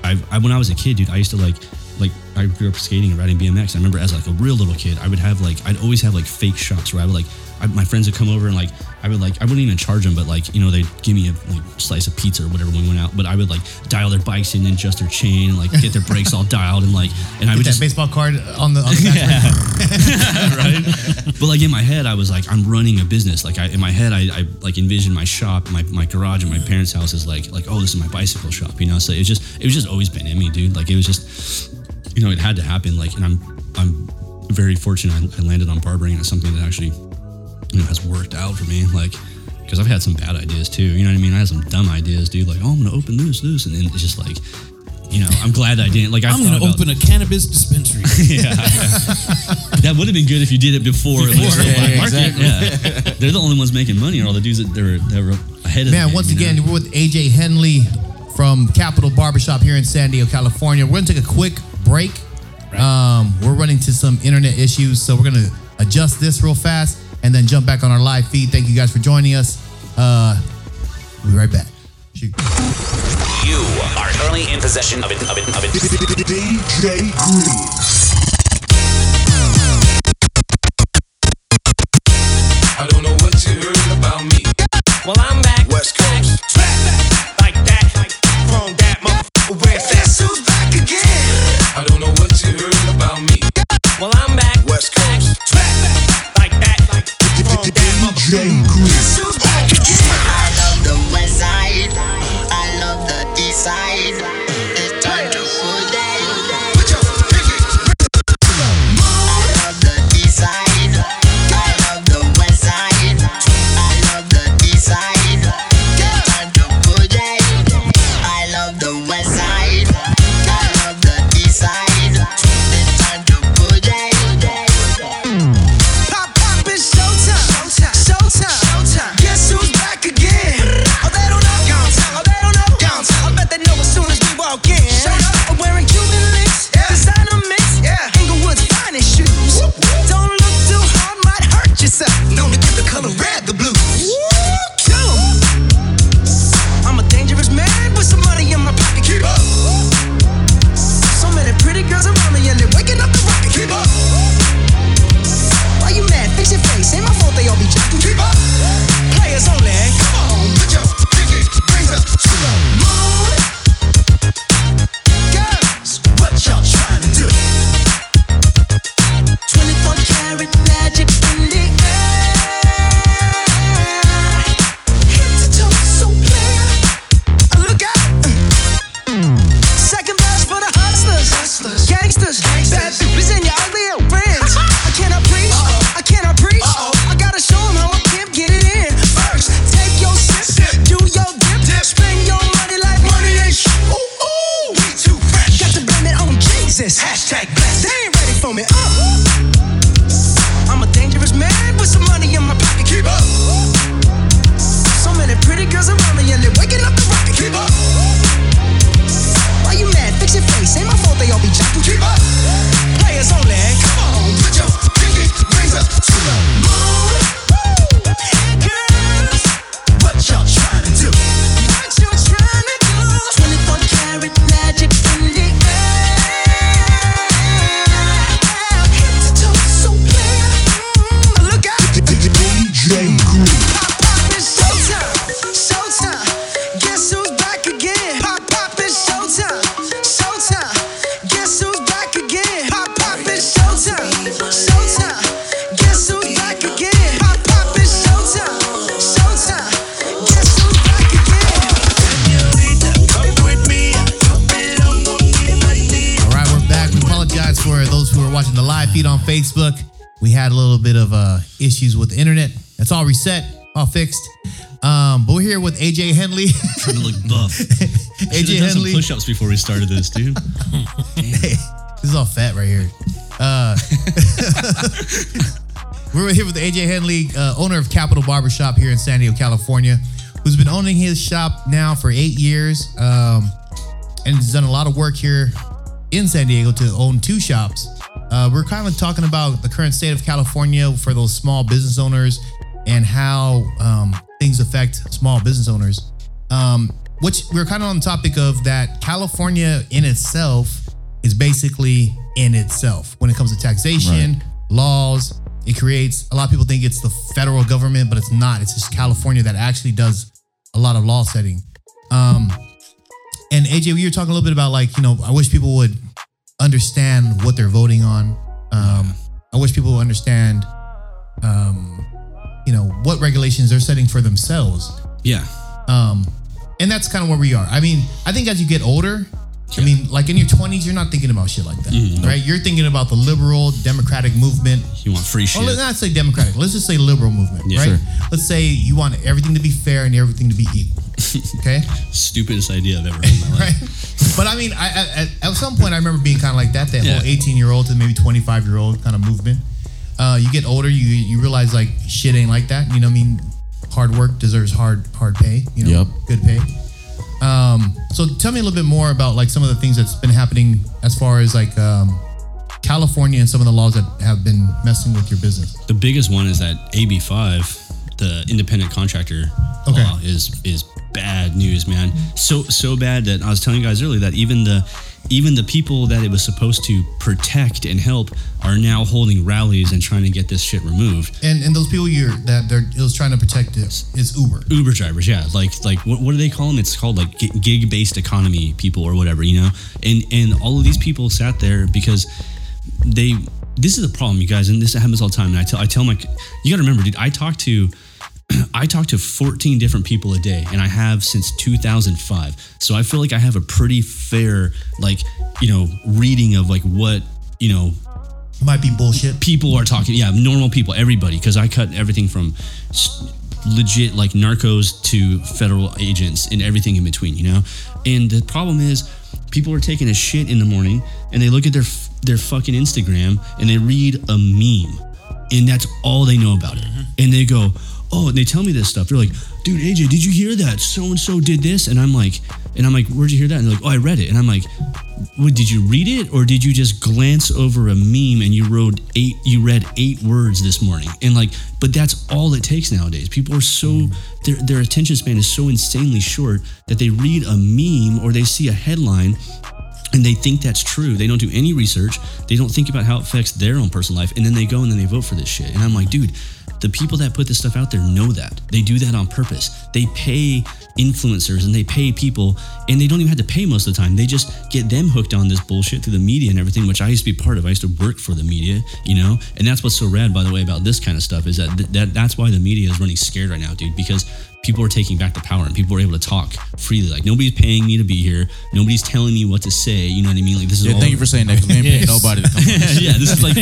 I, I when I was a kid, dude, I used to like like I grew up skating and riding BMX. I remember as like a real little kid, I would have like I'd always have like fake shops where I would like I, my friends would come over and like I would like I wouldn't even charge them, but like you know they'd give me a like slice of pizza or whatever when we went out. But I would like dial their bikes in and adjust their chain and like get their brakes all dialed and like and I Get would that just baseball card on the, on the <laughs> back. <laughs> right? But like in my head, I was like, I'm running a business. Like I, in my head, I, I like envisioned my shop, my, my garage, and my parents' house is like like oh, this is my bicycle shop, you know. So it was just it was just always been in me, dude. Like it was just you know it had to happen. Like and I'm I'm very fortunate I, I landed on barbering and it's something that actually you know has worked out for me. Like because I've had some bad ideas too. You know what I mean? I had some dumb ideas, dude. Like oh, I'm gonna open this this, and then it's just like. You know, I'm glad I didn't. Like, I I'm gonna about- open a cannabis dispensary. <laughs> yeah, that would have been good if you did it before, Before. the black Yeah, market. exactly. Yeah, they're the only ones making money, or all the dudes that they're that were ahead of. the Man, game, once you know? again, we're with AJ Henley from Capital Barbershop here in San Diego, California. We're gonna take a quick break. Um, we're running to some internet issues, so we're gonna adjust this real fast and then jump back on our live feed. Thank you guys for joining us. Uh, we'll be right back. Shoot. You are currently in possession of it. Of it. Of it. DJ Green. I don't know what you heard about me. Well, I'm that motherfucker. On Facebook. We had a little bit of uh, issues with the internet. That's all reset, all fixed. Um, but we're here with AJ Henley. <laughs> Trying to look buff. <laughs> AJ done some Henley. push-ups before we started this, dude. Hey, <laughs> this is all fat right here. Uh, we're here with AJ Henley, uh, owner of Capital Barbershop here in San Diego, California, who's been owning his shop now for eight years, um, and has done a lot of work here in San Diego to own two shops. Uh, we're kind of talking about the current state of California for those small business owners and how um, things affect small business owners. Um, which we're kind of on the topic of that California in itself is basically in itself when it comes to taxation, laws. It creates a lot of people think it's the federal government, but it's not. It's just California that actually does a lot of law setting. Um, and AJ, we were talking a little bit about like, you know, I wish people would understand what they're voting on. Um, I wish people would understand, um, you know, what regulations they're setting for themselves. Yeah. Um, and that's kind of where we are. I mean, I think as you get older, I mean, like in your 20s, you're not thinking about shit like that, Mhm. right? You're thinking about the liberal democratic movement. You want free Or shit. let's not say democratic. Let's just say liberal movement, Yeah, right? sure. Let's say you want everything to be fair and everything to be equal. <laughs> Okay. Stupidest idea I've ever heard in my <laughs> life. right? But I mean, I, I, at, at some point, I remember being kind of like that. That Yeah. whole 18 year old to maybe 25 year old kind of movement. Uh, you get older, you you realize like shit ain't like that. You know, what I mean, hard work deserves hard hard pay. You know, Yep. good pay. Um, so tell me a little bit more about like some of the things that's been happening as far as like um, California and some of the laws that have been messing with your business. The biggest one is that AB5, the independent contractor Okay. law, is is bad news, man. So so bad that I was telling you guys earlier that even the even the people that it was supposed to protect and help are now holding rallies and trying to get this shit removed. And and those people you're that they're it was trying to protect is, is Uber. Uber drivers, yeah, like like what, what do they call them? It's called like gig based economy people or whatever, you know. And and all of these people sat there because they. This is the problem, you guys, and this happens all the time. And I tell I tell my, you got to remember, dude. I talk to, I talk to 14 different people a day, and I have since 2005. So I feel like I have a pretty fair, like you know, reading of like what you know Might be bullshit. people are talking yeah normal people everybody because i cut everything from legit like narcos to federal agents and everything in between you know and the problem is people are taking a shit in the morning and they look at their their fucking instagram and they read a meme and that's all they know about it mm-hmm. and they go oh and they tell me this stuff. They're like dude aj did you hear that? So and so did this. And i'm like and i'm like where'd you hear that? And they're like oh i read it. And i'm like what, did you read it? Or did you just glance over a meme and you wrote eight you read eight words this morning? And like but that's all it takes nowadays. People are so hmm. their, their attention span is so insanely short that they read a meme or they see a headline and they think that's true. They don't do any research. They don't think about how it affects their own personal life. And then they go and then they vote for this shit. And I'm like, dude, the people that put this stuff out there know that. They do that on purpose. They pay influencers and they pay people and they don't even have to pay most of the time. They just get them hooked on this bullshit through the media and everything, which I used to be part of. I used to work for the media, you know? And that's what's so rad, by the way, about this kind of stuff is that, th- that that's why the media is running scared right now, dude, because people are taking back the power and people are able to talk freely. Like nobody's paying me to be here. Nobody's telling me what to say. You know what I mean? Like this is Yeah, all. thank you for saying that. 'cause we ain't paying <laughs> nobody to come. <laughs> this yeah, this is like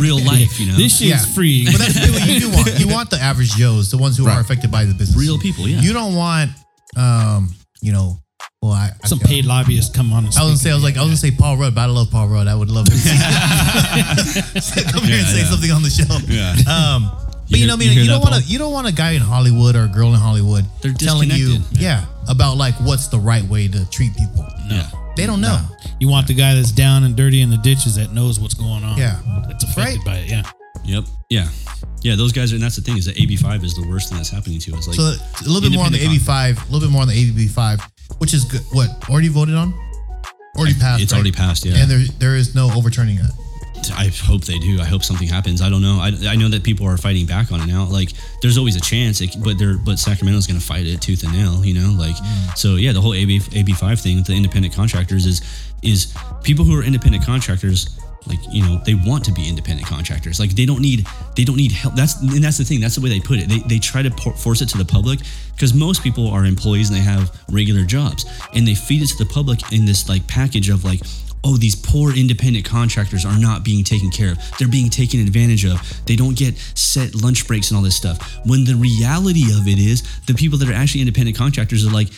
real life. You know, This shit's Yeah. free. But that's really what you do want. You <laughs> want the average Joes, the ones who are affected by the business. real people. Yeah, You don't want, um, you know, well, I, I Some paid lobbyists come on. And I was gonna say, I was like, I was gonna say Paul Rudd, but I love Paul Rudd. I would love him. to come here and say yeah. something on the show. Yeah. Um, but You you, know, what I mean, you you, don't want to, you don't want a guy in Hollywood or a girl in Hollywood They're telling you, disconnected. yeah, about like what's the right way to treat people. yeah. They don't know. You want the guy that's down and dirty in the ditches that knows what's going on. Yeah. That's affected Right. by it. Yeah. Yep. Yeah. Yeah. Those guys are, and that's the thing is that AB5 is the worst thing that's happening to us. Like, so a little bit more on the AB5, a little bit more on the AB5, which is good. What already voted on? Already passed. It's right? already passed. Yeah. And there there is no overturning it. I hope they do. I hope something happens. I don't know. I, I know that people are fighting back on it now. Like, there's always a chance, it, but they're but Sacramento's going to fight it tooth and nail. You know, like mm. so. Yeah, the whole AB AB five thing with the independent contractors is is people who are independent contractors. Like you know, they want to be independent contractors. Like they don't need they don't need help. That's and that's the thing. That's the way they put it. They they try to por- force it to the public because most people are employees and they have regular jobs and they feed it to the public in this like package of like oh, these poor independent contractors are not being taken care of. They're being taken advantage of. They don't get set lunch breaks and all this stuff. When the reality of it is, the people that are actually independent contractors are like,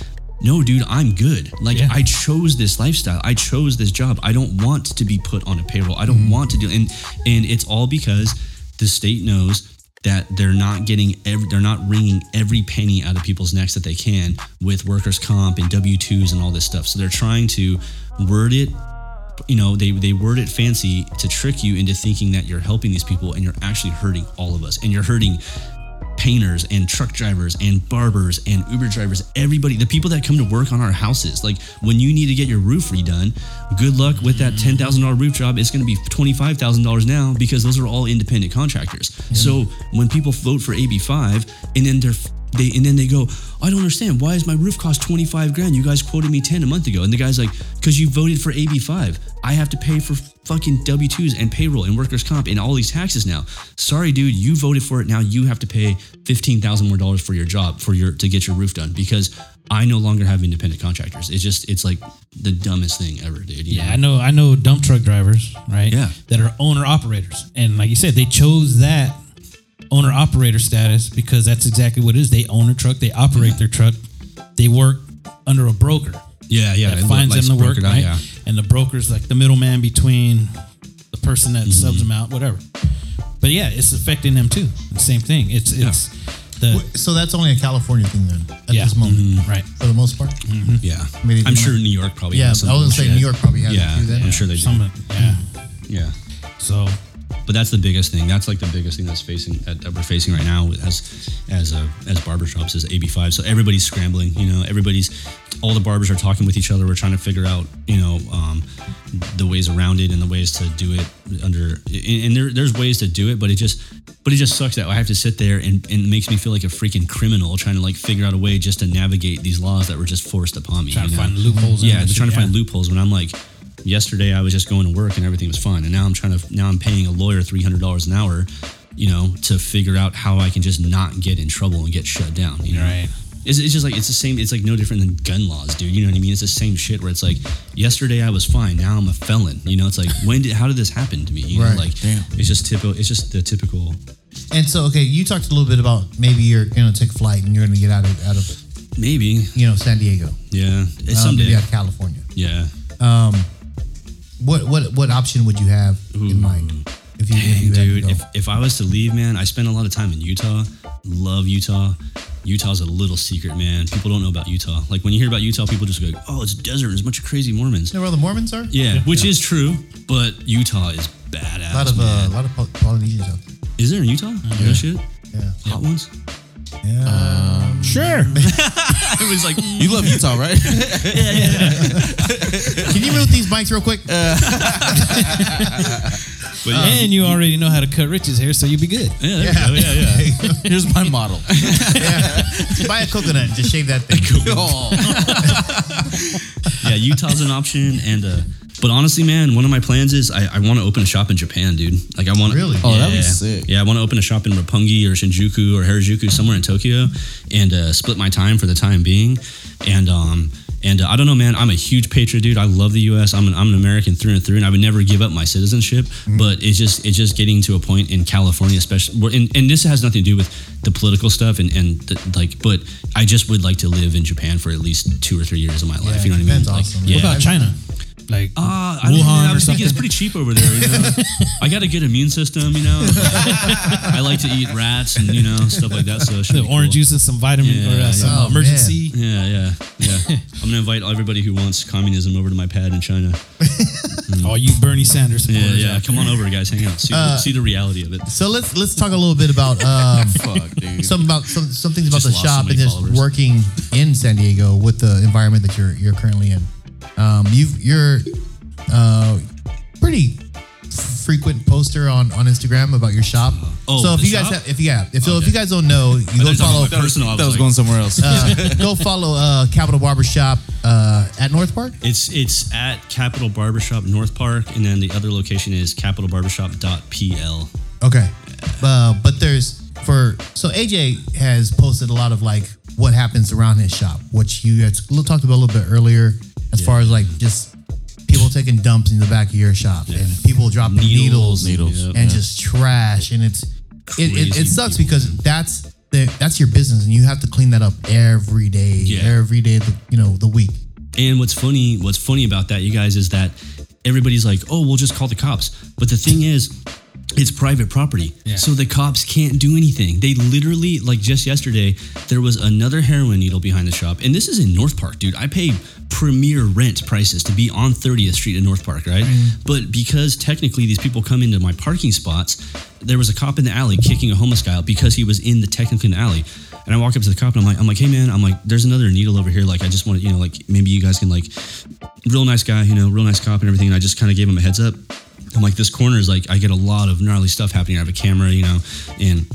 no, dude, I'm good. Like, I chose this lifestyle. I chose this job. I don't want to be put on a payroll. I don't mm-hmm. want to do, and and it's all because the state knows that they're not getting every, they're not wringing every penny out of people's necks that they can with workers comp and w2s and all this stuff so they're trying to word it you know they they word it fancy to trick you into thinking that you're helping these people and you're actually hurting all of us and you're hurting painters and truck drivers and barbers and Uber drivers, everybody, the people that come to work on our houses. Like when you need to get your roof redone, good luck with that mm-hmm. ten thousand dollar roof job. It's going to be twenty five thousand dollars now because those are all independent contractors. So when people vote for AB five and then they're they and then they go, I don't understand. Why is my roof cost 25 grand? You guys quoted me 10 a month ago. And the guy's like, because you voted for AB5. I have to pay for fucking W2s and payroll and workers' comp and all these taxes now. Sorry, dude, you voted for it. Now you have to pay 15,000 more dollars for your job for your to get your roof done because I no longer have independent contractors. It's just it's like the dumbest thing ever, dude. Yeah, know? I know. I know dump truck drivers, right? Yeah. that are owner operators, and like you said, they chose that owner operator status because that's exactly what it is. They own a truck, they operate their truck, they work under a broker. Yeah, yeah. that and finds them the work, out, right? yeah. And the broker's like the middleman between the person Mm-hmm. that subs them out, whatever. But yeah, it's affecting them too. The same thing. It's it's the So that's only a California thing then at Yeah. this moment, Mm-hmm. right. For the most part. Yeah, Maybe they I'm sure not- New York probably. Yeah, has I was gonna say. New York probably has it Yeah, too then. I'm sure they do. Some of yeah. Yeah. So But that's the biggest thing. That's like the biggest thing that's facing that, that we're facing right now as as uh, as barbershops is AB5. So everybody's scrambling. You know, everybody's all the barbers are talking with each other. We're trying to figure out you know um, the ways around it and the ways to do it under. And, and there, there's ways to do it, but it just but it just sucks that I have to sit there and, and it makes me feel like a freaking criminal trying to like figure out a way just to navigate these laws that were just forced upon me. Trying to know? find loopholes Yeah, they're trying to yeah. find loopholes when I'm like yesterday I was just going to work and everything was fine, and now I'm trying to now I'm paying a lawyer three hundred dollars an hour, you know, to figure out how I can just not get in trouble and get shut down. You know, Right. It's, it's just like it's the same. It's like no different than gun laws, dude. You know what I mean? It's the same shit where it's like yesterday I was fine, now I'm a felon. You know, it's like when did how did this happen to me? You Right. know, like it's just typical. It's just the typical. And so, okay, you talked a little bit about maybe you're going to take flight and you're going to get out of out of Maybe you know San Diego, yeah. It's um, someday. maybe out of California. Yeah. Um, what what what option would you have in mind if you, if you Dang, had to dude, if, if I was to leave, man, I spent a lot of time in Utah. Love Utah. Utah's a little secret, man. People don't know about Utah. Like when you hear about Utah, people just go, "Oh, it's a desert. There's a bunch of crazy Mormons." You know where all the Mormons are? Yeah, which is true, but Utah is badass. a lot of uh, a lot of Poly- Polynesians out there. is there in Utah? Yeah. Real shit. Yeah. Hot ones. Yeah. sure. <laughs> it was like You love Utah, right? <laughs> Yeah. Can you move these mics real quick? <laughs> But and you already know how to cut Rich's hair, so you'll be good. Yeah, there you go. yeah, yeah. Here's my model. Buy a coconut and just shave that thing. yeah, Utah's an option, and uh, but honestly, man, one of my plans is I, I want to open a shop in Japan, dude. Like I want Really? Oh, that'd be sick. Yeah, I want to open a shop in Roppongi or Shinjuku or Harajuku somewhere in Tokyo, and uh, split my time for the time being, and um. And uh, I don't know, man. I'm a huge patriot, dude. I love the U.S. I'm an, I'm an American through and through, and I would never give up my citizenship. But it's just it's just getting to a point in California, especially, where, and, and this has nothing to do with the political stuff, and and the, like, but I just would like to live in Japan for at least two or three years of my life. you know what I mean? Japan's Like, awesome. yeah. What about China? Like Uh, I, don't, Wuhan I or was thinking it's pretty cheap over there. You know? <laughs> I got a good immune system, you know. I like to eat rats and you know stuff like that. So the orange cool. juice and some vitamin Yeah, or uh, yeah. some Oh, emergency. Yeah, yeah, yeah. <laughs> I'm gonna invite everybody who wants communism over to my pad in China. All <laughs> you Bernie Sanders Yeah, supporters. yeah. Come on over, guys. Hang out. See, Uh, see the reality of it. So let's let's talk a little bit about um, Fuck, some about some some things about Just the lost so shop and just followers. working in San Diego with the environment that you're you're currently in. Um, you've you're uh, pretty frequent poster on on Instagram about your shop. Oh, so if the you guys shop? have, if yeah if so if you guys don't know, you go thought you were follow talking personal. That was like- going somewhere else. uh, <laughs> go follow uh, Capital Barbershop uh, at North Park. It's it's at Capital Barbershop North Park, and then the other location is capitalbarbershop.pl. Okay. Uh, but there's for so AJ has posted a lot of like what happens around his shop, which you guys talked about a little bit earlier, as far as like just people taking dumps in the back of your shop and people dropping needles, Needles. and Yeah. just trash and it's it, it, it sucks because that's the that's your business and you have to clean that up every day, Yeah. every day, of the, you know, the week. And what's funny, what's funny about that, you guys, is that everybody's like, "Oh, we'll just call the cops." But the thing is, it's private property, Yeah. so the cops can't do anything. They literally, like just yesterday, there was another heroin needle behind the shop, and this is in North Park, dude. I pay premier rent prices to be on 30th Street in North Park, right? Mm-hmm. But because technically these people come into my parking spots, there was a cop in the alley kicking a homeless guy out because he was in the technically alley. And I walk up to the cop and I'm like, I'm like, hey man, I'm like, there's another needle over here. Like, I just want to, you know, like maybe you guys can like, real nice guy, you know, real nice cop and everything. And I just kind of gave him a heads up. I'm like, this corner is like, I get a lot of gnarly stuff happening. I have a camera, you know, and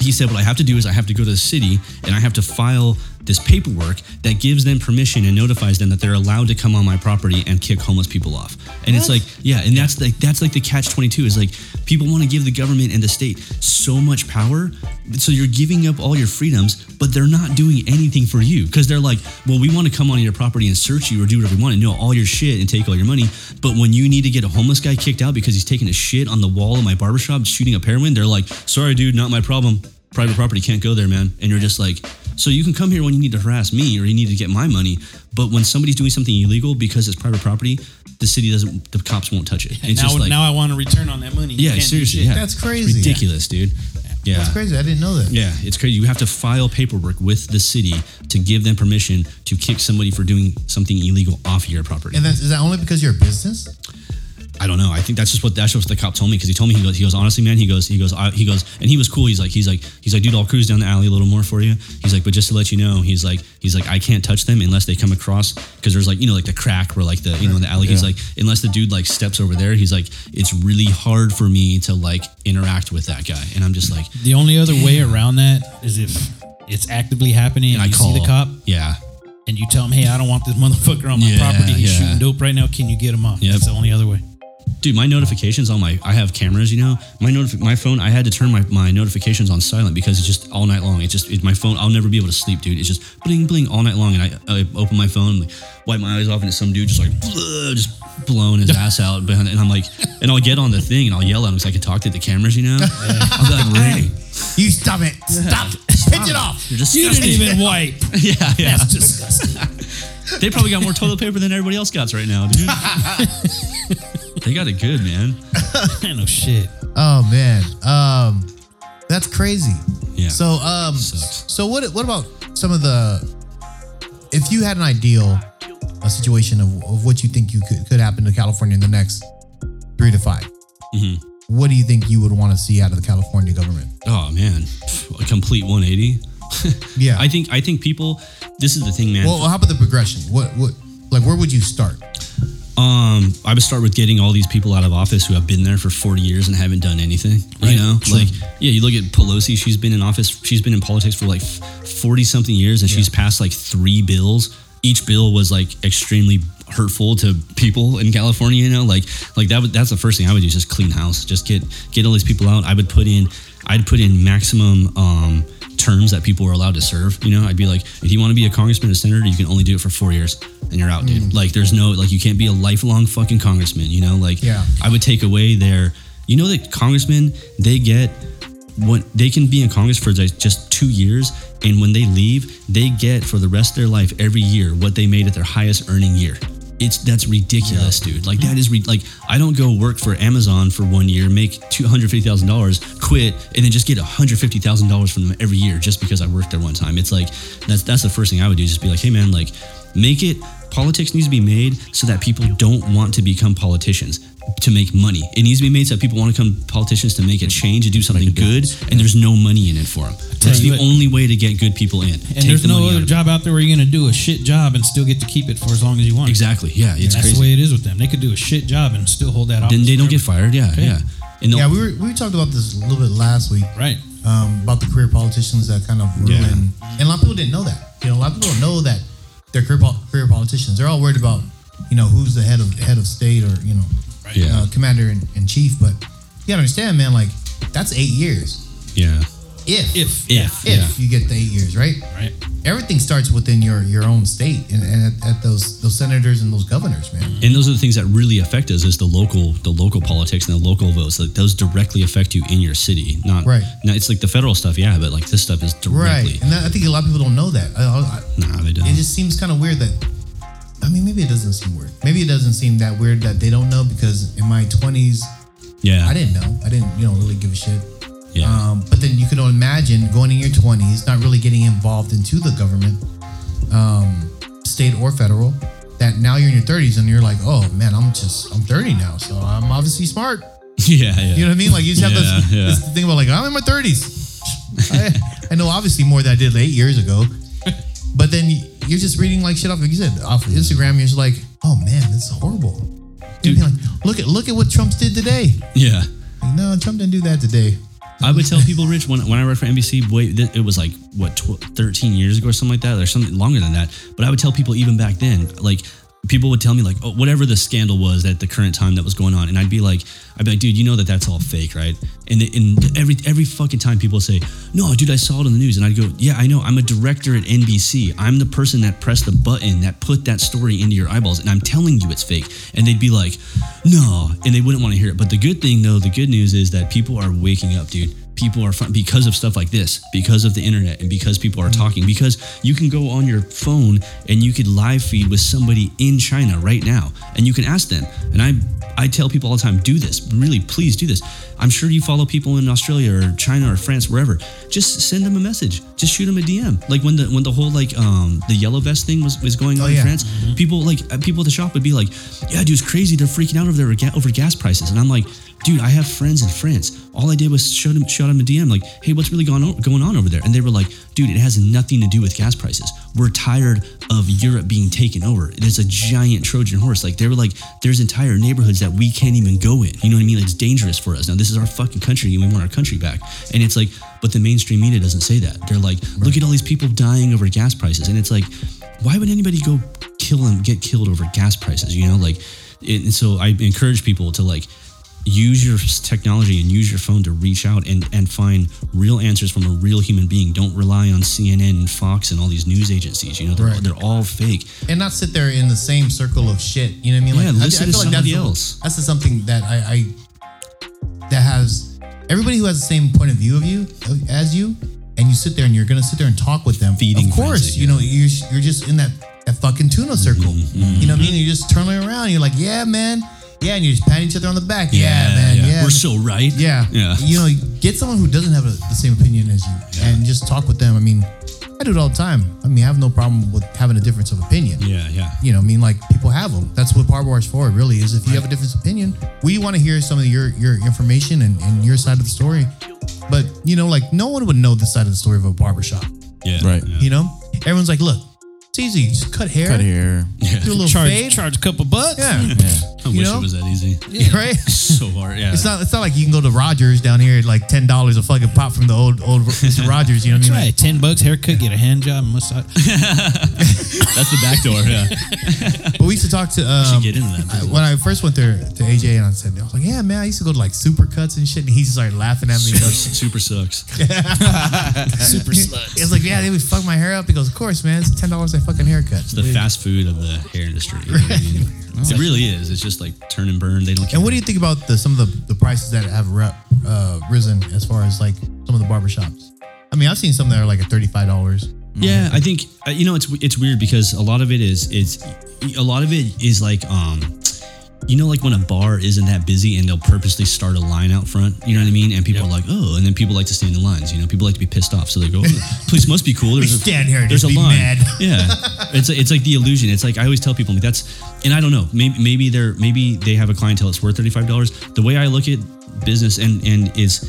he said, What I have to do is I have to go to the city and I have to file this paperwork that gives them permission and notifies them that they're allowed to come on my property and kick homeless people off. And it's like, yeah, and that's like that's like the catch 22 is like people want to give the government and the state so much power. So you're giving up all your freedoms, but they're not doing anything for you because they're like, well, we want to come on your property and search you or do whatever we want and know all your shit and take all your money. But when you need to get a homeless guy kicked out because he's taking a shit on the wall of my barbershop shooting up heroin, they're like, sorry, dude, not my problem. Private property can't go there, man. And you're just like, so you can come here when you need to harass me or you need to get my money. But when somebody's doing something illegal because it's private property, the city doesn't, the cops won't touch it. It's now, just like, now I want to return on that money. You yeah, seriously, yeah. That's It's crazy. ridiculous, dude. Yeah. That's crazy. I didn't know that. Yeah, it's crazy. You have to file paperwork with the city to give them permission to kick somebody for doing something illegal off your property. And that's is that only because you're a business? I don't know. I think that's just what that's just what the cop told me because he told me he goes he goes honestly man he goes he goes I, he goes and he was cool. He's like he's like he's like dude I'll cruise down the alley a little more for you. He's like but just to let you know he's like he's like I can't touch them unless they come across because there's like you know like the crack where like the you know in the alley he's like unless the dude like steps over there he's like it's really hard for me to like interact with that guy and I'm just like The only other way around that is if it's actively happening and I you call see the cop yeah and you tell him, "Hey, I don't want this motherfucker on my Yeah, property. He's yeah. shooting dope right now. Can you get him off?" Yep. That's the only other way. Dude my notifications on my i have cameras you know my notif- my phone i had to turn my, my notifications on silent because it's just all night long it's just it, my phone i'll never be able to sleep dude it's just bling bling all night long and i, I open my phone like, wipe my eyes off and it's some dude just like just blowing his ass out behind and i'm like and i'll get on the thing and i'll yell at him because i can talk to the cameras you know <laughs> i'll be like You stop it. Stop. Pinch it off. you're just You didn't even wipe. <laughs> yeah yeah That's disgusting. <laughs> they probably got more toilet paper than everybody else got right now dude <laughs> they got it good man <laughs> I know shit. Oh man. Um that's crazy. yeah So um Sucks. so what what about some of the if you had an ideal a situation of, of what you think you could could happen to California in the next three to 5 Mhm. what do you think you would want to see out of the California government? Oh man, a complete 180. <laughs> Yeah. I think I think people. This is the thing, man. well, how about the progression? What what like where would you start? um, I would start with getting all these people out of office who have been there for 40 years and haven't done anything. Right. You know, True. like yeah, you look at Pelosi. She's been in office. She's been in politics for like 40 something years, and she's passed like three bills. Each bill was like extremely hurtful to people in California. You know, like like that. Would, that's the first thing I would do is just clean house. Just get get all these people out. I would put in. I'd put in maximum. um terms that people are allowed to serve. You know, I'd be like, if you want to be a congressman or senator, you can only do it for four years and you're out, dude. Mm. Like, there's no, like, you can't be a lifelong fucking congressman, you know? Like, Yeah. I would take away their, you know, that congressmen, they get what they can be in Congress for like just two years. And when they leave, they get for the rest of their life every year what they made at their highest earning year. It's that's ridiculous, dude. Like that is re- like I don't go work for Amazon for one year, make two hundred fifty thousand dollars, quit, and then just get hundred fifty thousand dollars from them every year just because I worked there one time. It's like that's that's the first thing I would do. Just be like, hey man, like make it. Politics needs to be made so that people don't want to become politicians to make money. It needs to be made so that people want to become politicians to make a change, and do something good, and there's no money in it for them. That's you the what- only way to get good people in. And there's no other job out there where you're going to do a shit job and still get to keep it for as long as you want. Exactly. Yeah, And it's that's crazy. the way it is with them. They could do a shit job and still hold that office. then they don't get fired. Yeah, Okay. yeah. And Yeah, we were we talked about this a little bit last week. Right. Um, about the career politicians that kind of ruin, and a lot of people didn't know that. You know, a lot of people don't know that they're career, career politicians. They're all worried about, you know, who's the head of head of state or you know, Yeah. uh, commander in, in chief. But you gotta understand, man. Like that's eight years. yeah, if If If, if yeah. you get the eight years, right? Right. Everything starts within your your own state and, and at, at those those senators and those governors, man. Mm-hmm. And those are the things that really affect us is the local the local politics and the local votes. Like those directly affect you in your city. Not Right. Now it's like the federal stuff, yeah, but like this stuff is directly. Right, and that, I think a lot of people don't know that. I, I, Nah, they don't. it just seems kind of weird that. I mean, maybe it doesn't seem weird. Maybe it doesn't seem that weird that they don't know because in my twenties, yeah. I didn't know. I didn't, you know, really give a shit. Yeah. Um, but then you can imagine going in your twenties, not really getting involved into the government, um, state or federal. That now you're in your thirties and you're like, oh man, I'm just I'm 30 now, so I'm obviously smart. <laughs> yeah, yeah. You know what I mean? Like you just have Yeah, this, yeah. this thing about like I'm in my 30s. I, I know obviously more than I did eight years ago, but then you- you're just reading like shit off, like you said, off of Instagram. You're just like, oh man, this is horrible. You'd like, look at look at what Trump did today. yeah. Like, no, Trump didn't do that today. I would tell people, Rich, when, when I worked for NBC, wait, it was like what, tw- 13 years ago or something like that, or something longer than that. But I would tell people even back then, like people would tell me like, oh, whatever the scandal was at the current time that was going on, and I'd be like, I'd be like, dude, you know that that's all fake, right? And and every every fucking time people say, no, dude, I saw it on the news, and I'd go, yeah, I know, I'm a director at NBC. I'm the person that pressed the button that put that story into your eyeballs, and I'm telling you it's fake. And they'd be like, no, and they wouldn't want to hear it. But the good thing, though, the good news is that people are waking up, dude people are fun because of stuff like this, because of the internet, and because people are talking. Because you can go on your phone and you could live feed with somebody in China right now, and you can ask them. And I, I tell people all the time, do this. Really, please do this. I'm sure you follow people in Australia or China or France, wherever. Just send them a message. Just shoot them a DM. Like when the when the whole like um the yellow vest thing was was going on Oh, in yeah. France, people like uh, people at the shop would be like, "Yeah, dude, it's crazy. They're freaking out over there over gas prices." And I'm like, "Dude, I have friends in France. All I did was show them show them a DM like, "Hey, what's really going on going on over there?" And they were like, "Dude, it has nothing to do with gas prices. We're tired of Europe being taken over. There's a giant Trojan horse. Like they were like, there's entire neighborhoods that we can't even go in. You know what I mean? It's dangerous for us. Now this is our fucking country, and we want our country back. And it's like, but the mainstream media doesn't say that. They're like, look at all these people dying over gas prices, and it's like, why would anybody go kill and get killed over gas prices? You know, like, it, and so I encourage people to like use your technology and use your phone to reach out and, and find real answers from a real human being. Don't rely on CNN and Fox and all these news agencies. You know, they're, Right. they're all fake. and not sit there in the same circle of shit. You know what I mean? Yeah, I- listen to that's somebody the- else. that's something that I, I that has everybody who has the same point of view of you as you, and you sit there and you're gonna sit there and talk with them. Feeding of course, frenzy, you know you're you're just in that that fucking tuna circle. Mm-hmm, You know what I mean? You're just turning around. You're like, yeah, man. Yeah, and you just pat each other on the back. Yeah, man. Yeah, We're so right. Yeah. Yeah. You know, get someone who doesn't have a, the same opinion as you and just talk with them. I mean, I do it all the time. I mean, I have no problem with having a difference of opinion. Yeah, yeah. You know, I mean, like people have them. That's what Bar Bar is for, really, is if you have a different opinion, we want to hear some of your your information and, and your side of the story. But, you know, like no one would know the side of the story of a barbershop. Yeah. Right. Yeah. You know? Everyone's like, look, it's easy. Just cut hair. Cut hair. Do a little charge fade. charge a couple bucks. Yeah. Yeah. I You wish know? it was that easy. <laughs> right? <laughs> So hard. Yeah. It's not. It's not like you can go to Rogers down here at like ten dollars a fucking pop from the old old Mr. Rogers. You know what I mean? right. Ten bucks haircut, get a hand job, massage. <laughs> That's the back door. Yeah. But we used to talk to um, should get into that I- when I first went there to AJ and I said, I was like, yeah, man, I used to go to like supercuts and shit, and he just started laughing at me. Super, goes, super sucks. Super sluts. He was like, yeah, they would fuck my hair up. He goes, of course, man, it's ten dollars a fucking haircut. It's the fast food of the hair industry. You know what I mean? <laughs> It really is. It's just like turn and burn. They don't. Care. And what do you think about the some of the, the prices that have re- uh, risen as far as like some of the barbershops? I mean, I've seen some that are like at thirty five dollars. Yeah, I think uh, you know it's it's weird because a lot of it is it's a lot of it is like um you know like when a bar isn't that busy and they'll purposely start a line out front, you know what I mean? And people are like, "Oh," and then people like to stand in lines, you know. People like to be pissed off, so they go, oh, "The <laughs> place must be cool." There's a, stand here there's a line. mad. <laughs> Yeah. It's it's like the illusion. It's like I always tell people like that's and I don't know. Maybe maybe they're maybe they have a clientele that's worth $35. The way I look at business and and is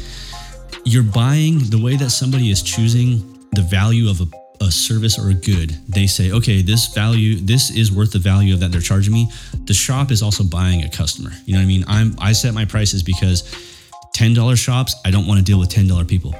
you're buying the way that somebody is choosing the value of a, a service or a good they say okay this value this is worth the value of that they're charging me the shop is also buying a customer you know what i mean i'm i set my prices because $10 shops i don't want to deal with $10 people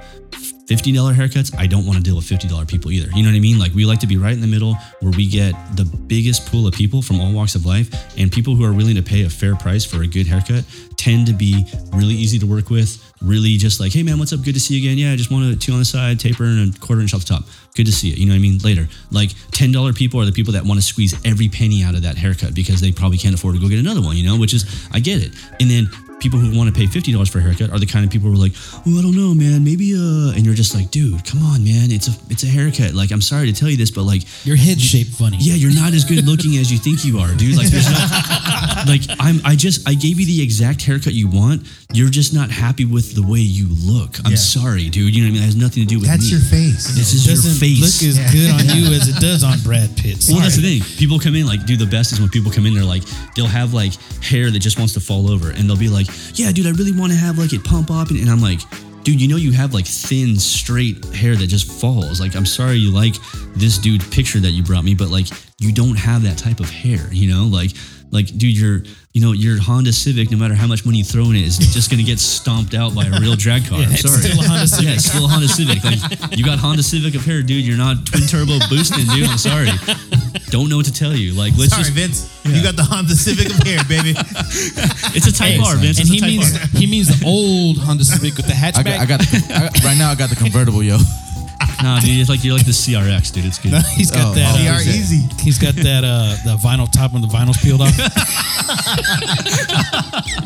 $50 haircuts, I don't want to deal with $50 people either. You know what I mean? Like we like to be right in the middle where we get the biggest pool of people from all walks of life and people who are willing to pay a fair price for a good haircut. Tend to be really easy to work with. Really, just like, hey man, what's up? Good to see you again. Yeah, I just want a two on the side, taper, and a quarter inch off the top. Good to see you. You know what I mean? Later, like ten dollar people are the people that want to squeeze every penny out of that haircut because they probably can't afford to go get another one. You know, which is I get it. And then people who want to pay fifty dollars for a haircut are the kind of people who are like, oh, I don't know, man, maybe uh, and you're just like, dude, come on, man, it's a it's a haircut. Like, I'm sorry to tell you this, but like, Your head shaped funny. yeah, you're not as good looking as you think you are, dude. Like, there's no, <laughs> like, I'm, I just, I gave you the exact haircut you want. You're just not happy with the way you look. I'm Yeah. sorry, dude. You know what I mean? It has nothing to do with That's me. your face. This It is your doesn't face. look as good on you as it does on Brad Pitt. Well, that's the thing. People come in like, dude, the best is when people come in, they're like, they'll have like hair that just wants to fall over, and they'll be like, yeah, dude, I really want to have like it pump up, and, and I'm like, dude, you know, you have like thin, straight hair that just falls. Like, I'm sorry you like this dude picture that you brought me, but like, you don't have that type of hair, you know, like. Like, dude, your you know your Honda Civic, no matter how much money you throw in it, is just gonna get stomped out by a real drag car. <laughs> Yeah, I'm it's sorry. still a Honda Civic. Yeah, it's still a Honda Civic. Like, you got Honda Civic of here, dude. You're not twin turbo boosting, dude. I'm sorry. Don't know what to tell you. Like, let's Sorry, just. Vince. You got the Honda Civic of here, baby. <laughs> It's a type R, Vince. and It's a he type means R. he means the old Honda Civic with the hatchback. I got, I got, the, I got right now. I got the convertible, yo. Nah, dude, it's like you're like the CRX, dude. It's good. <laughs> He's got Oh, that. oh, uh, CR easy. He's got that uh the vinyl top and the vinyls peeled off. <laughs> <laughs>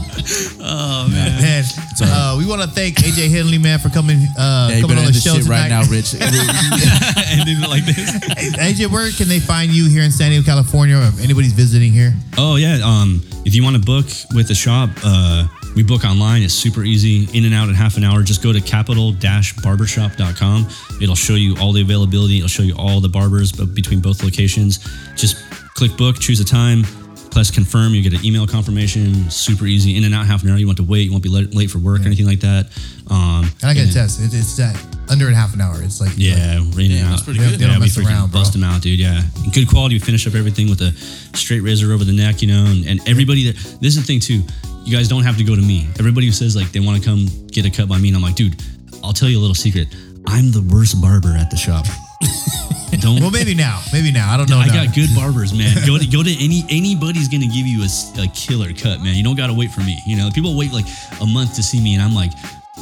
Oh man, uh, we want to thank AJ Henley, man, for coming uh, Yeah, you coming better on end the this show shit tonight. right now, Rich. Ending it like this. Hey, AJ, where can they find you here in San Diego, California, or if anybody's visiting here? Oh yeah. Um, if you want to book with the shop, uh, we book online. It's super easy. In and out in half an hour. Just go to capital-barbershop.com. It'll show you all the availability. It'll show you all the barbers between both locations. Just click book, choose a time, press confirm. You get an email confirmation. Super easy. In and out half an hour. You want to wait. You won't be late, for work or anything like that. Um, And I got to test. It, it's that under in half an hour. It's like Yeah, rain and out. that's pretty good. They don't Yeah, we freaking around, bust them out, dude. Yeah, And good quality. We finish up everything with a straight razor over the neck, you know. And, and everybody that this is the thing too. You guys don't have to go to me. Everybody who says like they want to come get a cut by me, and I'm like, dude, I'll tell you a little secret. I'm the worst barber at the shop. <laughs> don't. Well, maybe now. Maybe now. I don't know. I now. got good <laughs> barbers, man. Go to go to any anybody's gonna give you a, a killer cut, man. You don't gotta wait for me. You know, people wait like a month to see me, and I'm like,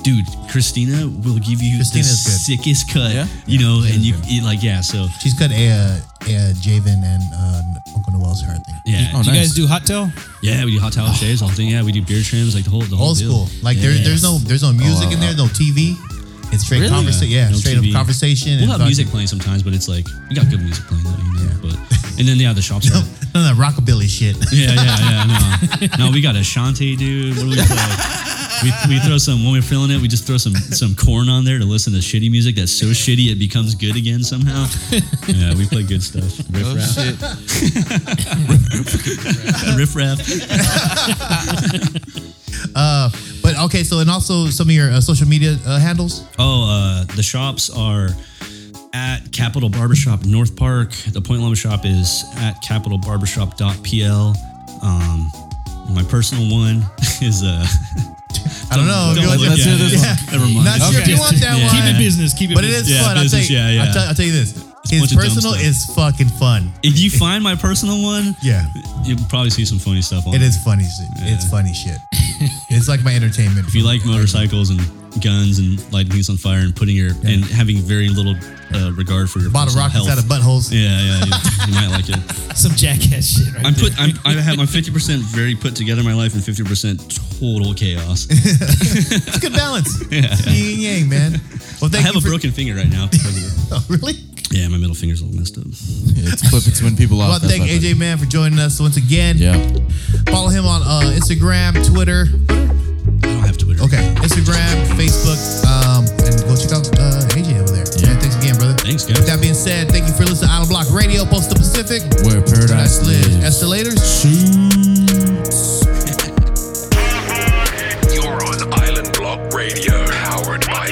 dude, Christina will give you Christina's the good. sickest cut. Yeah? You know, and you it, like yeah. So She's cut a, uh, a Javen and uh, Uncle Noel's hair thing. yeah, Oh, Do you nice. guys do hot tail? yeah. We do hot towel shaves, all the thing. Yeah, we do beard trims, like the whole the whole Old deal. school. Like there, there's no there's no music in there, no TV. It's straight Really? conversation. Yeah, Yeah, no straight TV. up conversation. We'll and have fucking- music playing sometimes, but it's like we got good music playing though, you know. But and then yeah, the shops <laughs> are. None of that rockabilly shit. Yeah, yeah, yeah. No, <laughs> no, we got Ashanti, dude. What do we play? We, we throw some when we're feeling it. We just throw some some Korn on there to listen to shitty music that's so shitty it becomes good again somehow. Yeah, we play good stuff. Riff Oh, raff, shit. <laughs> riff raff. <laughs> Uh, but okay, so and also some of your uh, social media uh, handles. Oh, uh, the shops are at Capital Barbershop North Park. The Point Loma shop is at capitalbarbershop.pl. Um, my personal one <laughs> is uh, I don't know. Don't Let's- look let's at hear this Yeah. one. Never mind. Not sure if you want that Yeah. one. Keep it business. Keep it But it business. is Yeah, fun. I'll tell you. yeah, yeah. I'll, tell, I'll tell you this. His bunch of dumb personal is fucking fun. If you find my personal one, Yeah, you'll probably see some funny stuff on it. it is funny shit. It's funny shit. it's like my entertainment. If you like motorcycles and guns and lighting things on fire and putting your and having very little uh, regard for your bottle personal rockets health. out of buttholes. Yeah, yeah, you, you might like it. <laughs> Some jackass shit. Right I'm there. put. I'm, I have my 50 percent very put together in my life and 50 percent total chaos. <laughs> It's a good balance. <laughs> Yeah, It's yin and yang, man. Well, I have you a for, broken finger right now. because of it. Oh, really? Yeah, my middle finger's a little messed up. Yeah, it's clipping twin people off. Well, That's thank AJ Man for joining us once again. Yeah. Follow him on uh, Instagram, Twitter have Twitter. Okay, Instagram, Facebook, um, and go check out uh, AJ over there. Yeah. Man, thanks again, brother. Thanks, guys. With that being said, thank you for listening to Island Block Radio, Post the Pacific. Where paradise lives. Escalators. Shoots. <laughs> You're on Island Block Radio, powered by